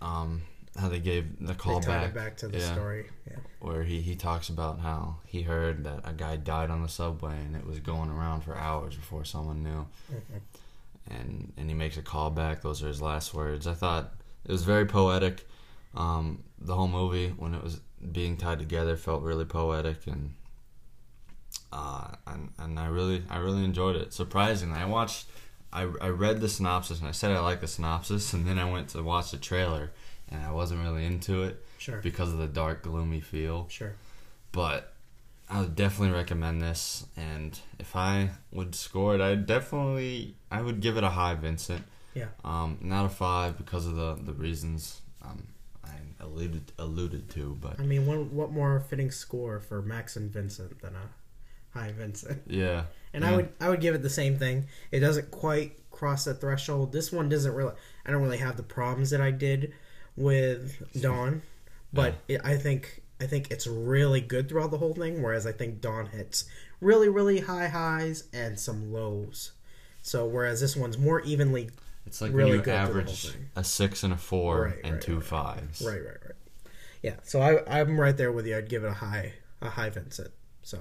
Um, how they gave the call back. back to the yeah, story. Yeah. Where he, he talks about how he heard that a guy died on the subway and it was going around for hours before someone knew. Mhm. And and he makes a call back. Those are his last words. I thought it was very poetic. Um, the whole movie when it was being tied together felt really poetic and uh, and and I really I really enjoyed it. Surprisingly, I watched I I read the synopsis and I said I liked the synopsis and then I went to watch the trailer and I wasn't really into it Sure. because of the dark gloomy feel. Sure. But I would definitely recommend this and if I would score it, I definitely I would give it a high Vincent. Yeah. Um not a 5 because of the the reasons um I alluded alluded to, but I mean, what what more fitting score for Max and Vincent than a high Vincent? yeah. And yeah. I would I would give it the same thing. It doesn't quite cross the threshold. This one doesn't really. I don't really have the problems that I did with Dawn, but it, I think I think it's really good throughout the whole thing. Whereas I think Dawn hits really really high highs and some lows. So whereas this one's more evenly. It's like really when you good through the average a six and a four Right, and right, two right. fives. Right, right, right. Yeah. So I I'm right there with you. I'd give it a high a high Vincent. So.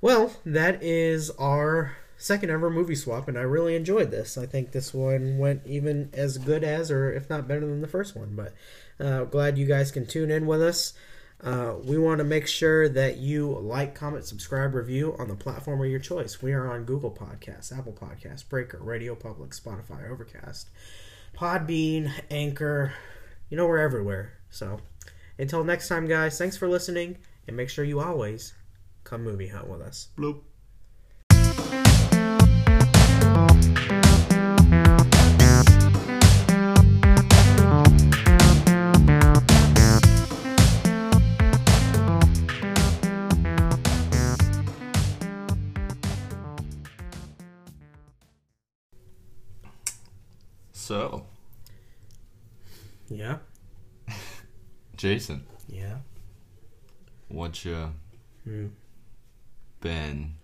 Well, that is our second ever movie swap, and I really enjoyed this. I think this one went even as good as, or if not better than the first one. But uh, glad you guys can tune in with us. Uh, we want to make sure that you like, comment, subscribe, review on the platform of your choice. We are on Google Podcasts, Apple Podcasts, Breaker, Radio Public, Spotify, Overcast, Podbean, Anchor. You know, we're everywhere. So until next time, guys, thanks for listening, and make sure you always come movie hunt with us. Bloop. So, Yeah. Jason, Yeah. what your? Hmm. Been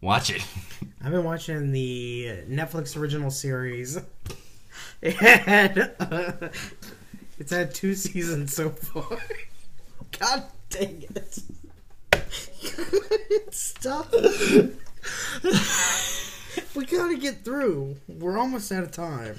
watching? I've been watching the Netflix original series. Had, uh, it's had two seasons so far. God dang it. Stop. we gotta get through. We're almost out of time.